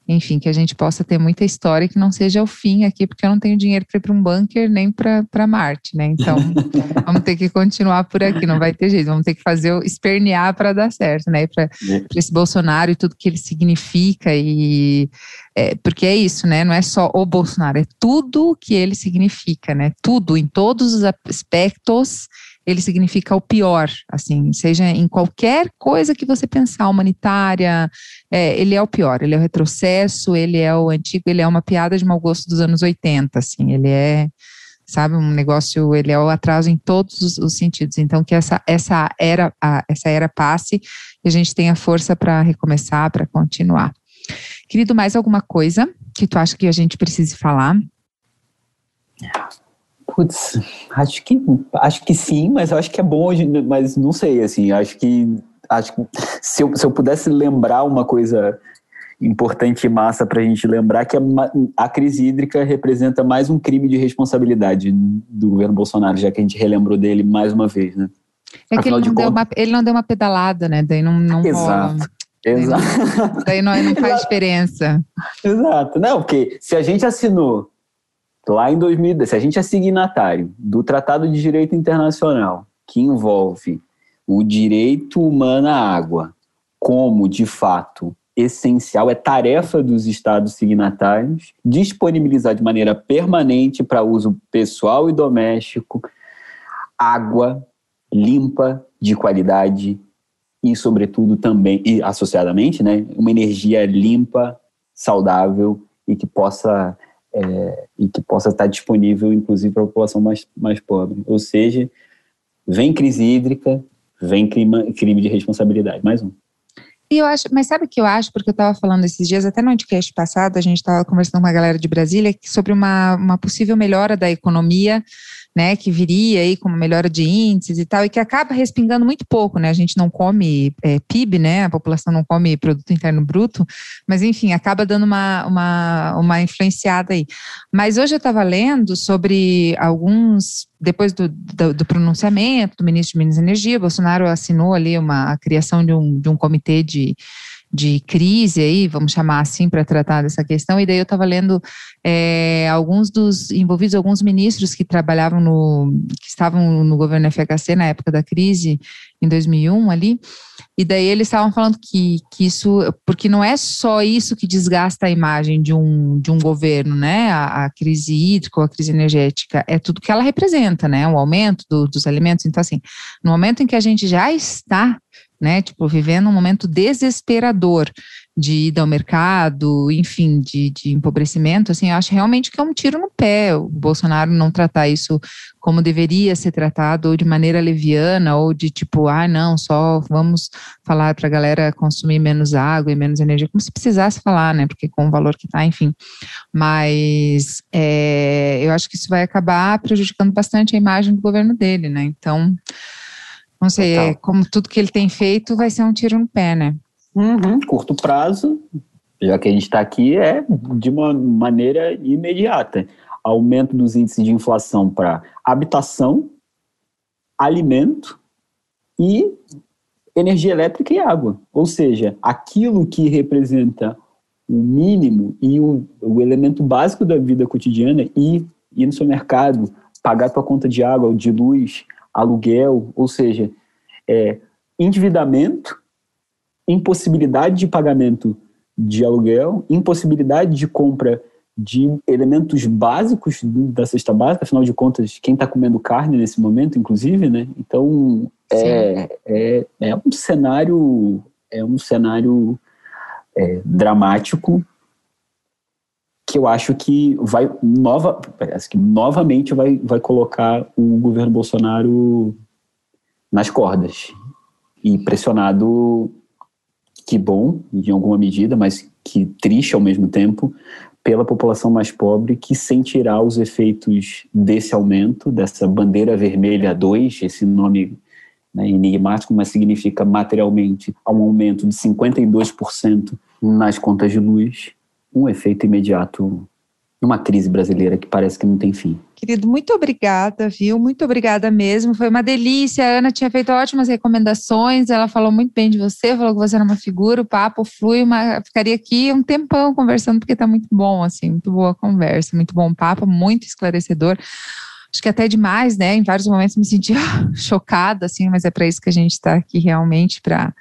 Enfim, que a gente possa ter muita história e que não seja o fim aqui, porque eu não tenho dinheiro para ir para um bunker nem para Marte, né? Então, vamos ter que continuar por aqui, não vai ter jeito, vamos ter que fazer o espernear para dar certo, né? Para é. esse Bolsonaro e tudo que ele significa e é, porque é isso, né? Não é só o Bolsonaro, é tudo que ele significa, né? Tudo, em todos os aspectos ele significa o pior, assim, seja em qualquer coisa que você pensar, humanitária, é, ele é o pior, ele é o retrocesso, ele é o antigo, ele é uma piada de mau gosto dos anos 80, assim, ele é, sabe, um negócio, ele é o atraso em todos os, os sentidos, então que essa, essa, era, a, essa era passe e a gente tenha força para recomeçar, para continuar. Querido, mais alguma coisa que tu acha que a gente precise falar? Putz, acho que, acho que sim, mas eu acho que é bom, mas não sei, assim, acho que, acho que se, eu, se eu pudesse lembrar uma coisa importante e massa para a gente lembrar que a, a, crise hídrica representa mais um crime de responsabilidade do governo Bolsonaro, já que a gente relembrou dele mais uma vez, né? É que ele não, conta... uma, ele não, deu uma, pedalada, né? Daí não, não Exato. Rola. Exato. Daí não, daí não faz diferença. Exato. Não, porque se a gente assinou lá em 2010, se a gente é signatário do Tratado de Direito Internacional, que envolve o direito humano à água como, de fato, essencial, é tarefa dos Estados signatários disponibilizar de maneira permanente para uso pessoal e doméstico água limpa, de qualidade e, sobretudo, também, e associadamente, né, uma energia limpa, saudável e que possa é, e que possa estar disponível, inclusive, para a população mais, mais pobre. Ou seja, vem crise hídrica, vem crime, crime de responsabilidade. Mais um. E eu acho, mas sabe o que eu acho? Porque eu estava falando esses dias, até no podcast passado, a gente estava conversando com uma galera de Brasília sobre uma, uma possível melhora da economia né, que viria aí com uma melhora de índices e tal, e que acaba respingando muito pouco, né? A gente não come é, PIB, né? A população não come produto interno bruto, mas enfim, acaba dando uma, uma, uma influenciada aí. Mas hoje eu estava lendo sobre alguns depois do, do, do, pronunciamento do ministro de Minas e Energia, Bolsonaro assinou ali uma a criação de um, de um comitê de de crise aí, vamos chamar assim, para tratar dessa questão. E daí eu estava lendo é, alguns dos envolvidos, alguns ministros que trabalhavam no, que estavam no governo FHC na época da crise, em 2001 ali, e daí eles estavam falando que, que isso, porque não é só isso que desgasta a imagem de um, de um governo, né? A, a crise hídrica a crise energética, é tudo que ela representa, né? O aumento do, dos alimentos. Então, assim, no momento em que a gente já está né? Tipo, vivendo um momento desesperador de ida ao mercado, enfim, de, de empobrecimento, assim, eu acho realmente que é um tiro no pé o Bolsonaro não tratar isso como deveria ser tratado, ou de maneira leviana, ou de tipo, ah, não, só vamos falar para a galera consumir menos água e menos energia, como se precisasse falar, né, porque com o valor que está, enfim. Mas é, eu acho que isso vai acabar prejudicando bastante a imagem do governo dele, né, então... Não sei, é, como tudo que ele tem feito vai ser um tiro no pé, né? Uhum. Curto prazo, já que a gente está aqui, é de uma maneira imediata. Aumento dos índices de inflação para habitação, alimento e energia elétrica e água. Ou seja, aquilo que representa o mínimo e o, o elemento básico da vida cotidiana, ir, ir no seu mercado, pagar tua conta de água ou de luz, aluguel, ou seja, é, endividamento, impossibilidade de pagamento de aluguel, impossibilidade de compra de elementos básicos da cesta básica, afinal de contas, quem está comendo carne nesse momento, inclusive, né? Então é, é, é, um cenário é um cenário é, dramático eu acho que vai nova, parece que novamente vai, vai colocar o governo Bolsonaro nas cordas. E pressionado que bom, em alguma medida, mas que triste ao mesmo tempo, pela população mais pobre que sentirá os efeitos desse aumento, dessa bandeira vermelha 2, esse nome né, enigmático, mas significa materialmente um aumento de 52% nas contas de luz, um efeito imediato numa crise brasileira que parece que não tem fim. Querido, muito obrigada, viu? Muito obrigada mesmo. Foi uma delícia. A Ana tinha feito ótimas recomendações. Ela falou muito bem de você, falou que você era uma figura, o papo flui. Uma... Ficaria aqui um tempão conversando, porque está muito bom, assim, muito boa conversa, muito bom papo, muito esclarecedor. Acho que até demais, né? Em vários momentos me senti chocada, assim, mas é para isso que a gente está aqui realmente para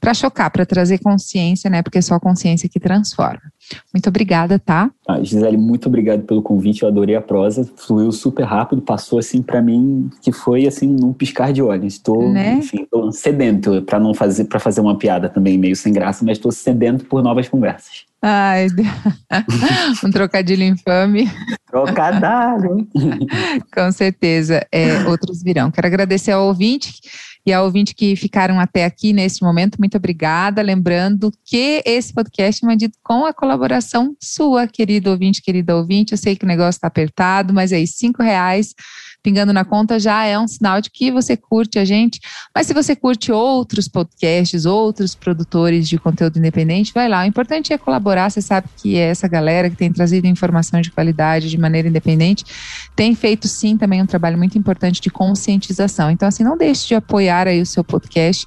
para chocar, para trazer consciência, né? Porque é só a consciência que transforma. Muito obrigada, tá? Ah, Gisele, muito obrigado pelo convite. Eu adorei a prosa. Fluiu super rápido, passou assim para mim que foi assim num piscar de olhos. Estou, né? enfim, tô sedento para não fazer para fazer uma piada também meio sem graça, mas estou sedento por novas conversas. Ai, um trocadilho infame. Trocadilho. Com certeza, é, outros virão. Quero agradecer ao ouvinte e ao ouvinte que ficaram até aqui nesse momento, muito obrigada. Lembrando que esse podcast é mandido com a colaboração sua, querido ouvinte, querida ouvinte. Eu sei que o negócio está apertado, mas aí, cinco reais pingando na conta já é um sinal de que você curte a gente. Mas se você curte outros podcasts, outros produtores de conteúdo independente, vai lá. O importante é colaborar. Você sabe que é essa galera que tem trazido informação de qualidade de maneira independente tem feito sim também um trabalho muito importante de conscientização. Então, assim, não deixe de apoiar aí o seu podcast,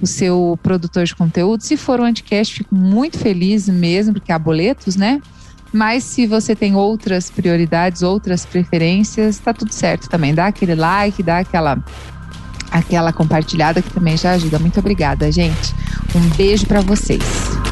o seu produtor de conteúdo. Se for um anticast, fico muito feliz mesmo, porque há boletos, né? Mas se você tem outras prioridades, outras preferências, está tudo certo também. Dá aquele like, dá aquela aquela compartilhada que também já ajuda. Muito obrigada, gente. Um beijo para vocês.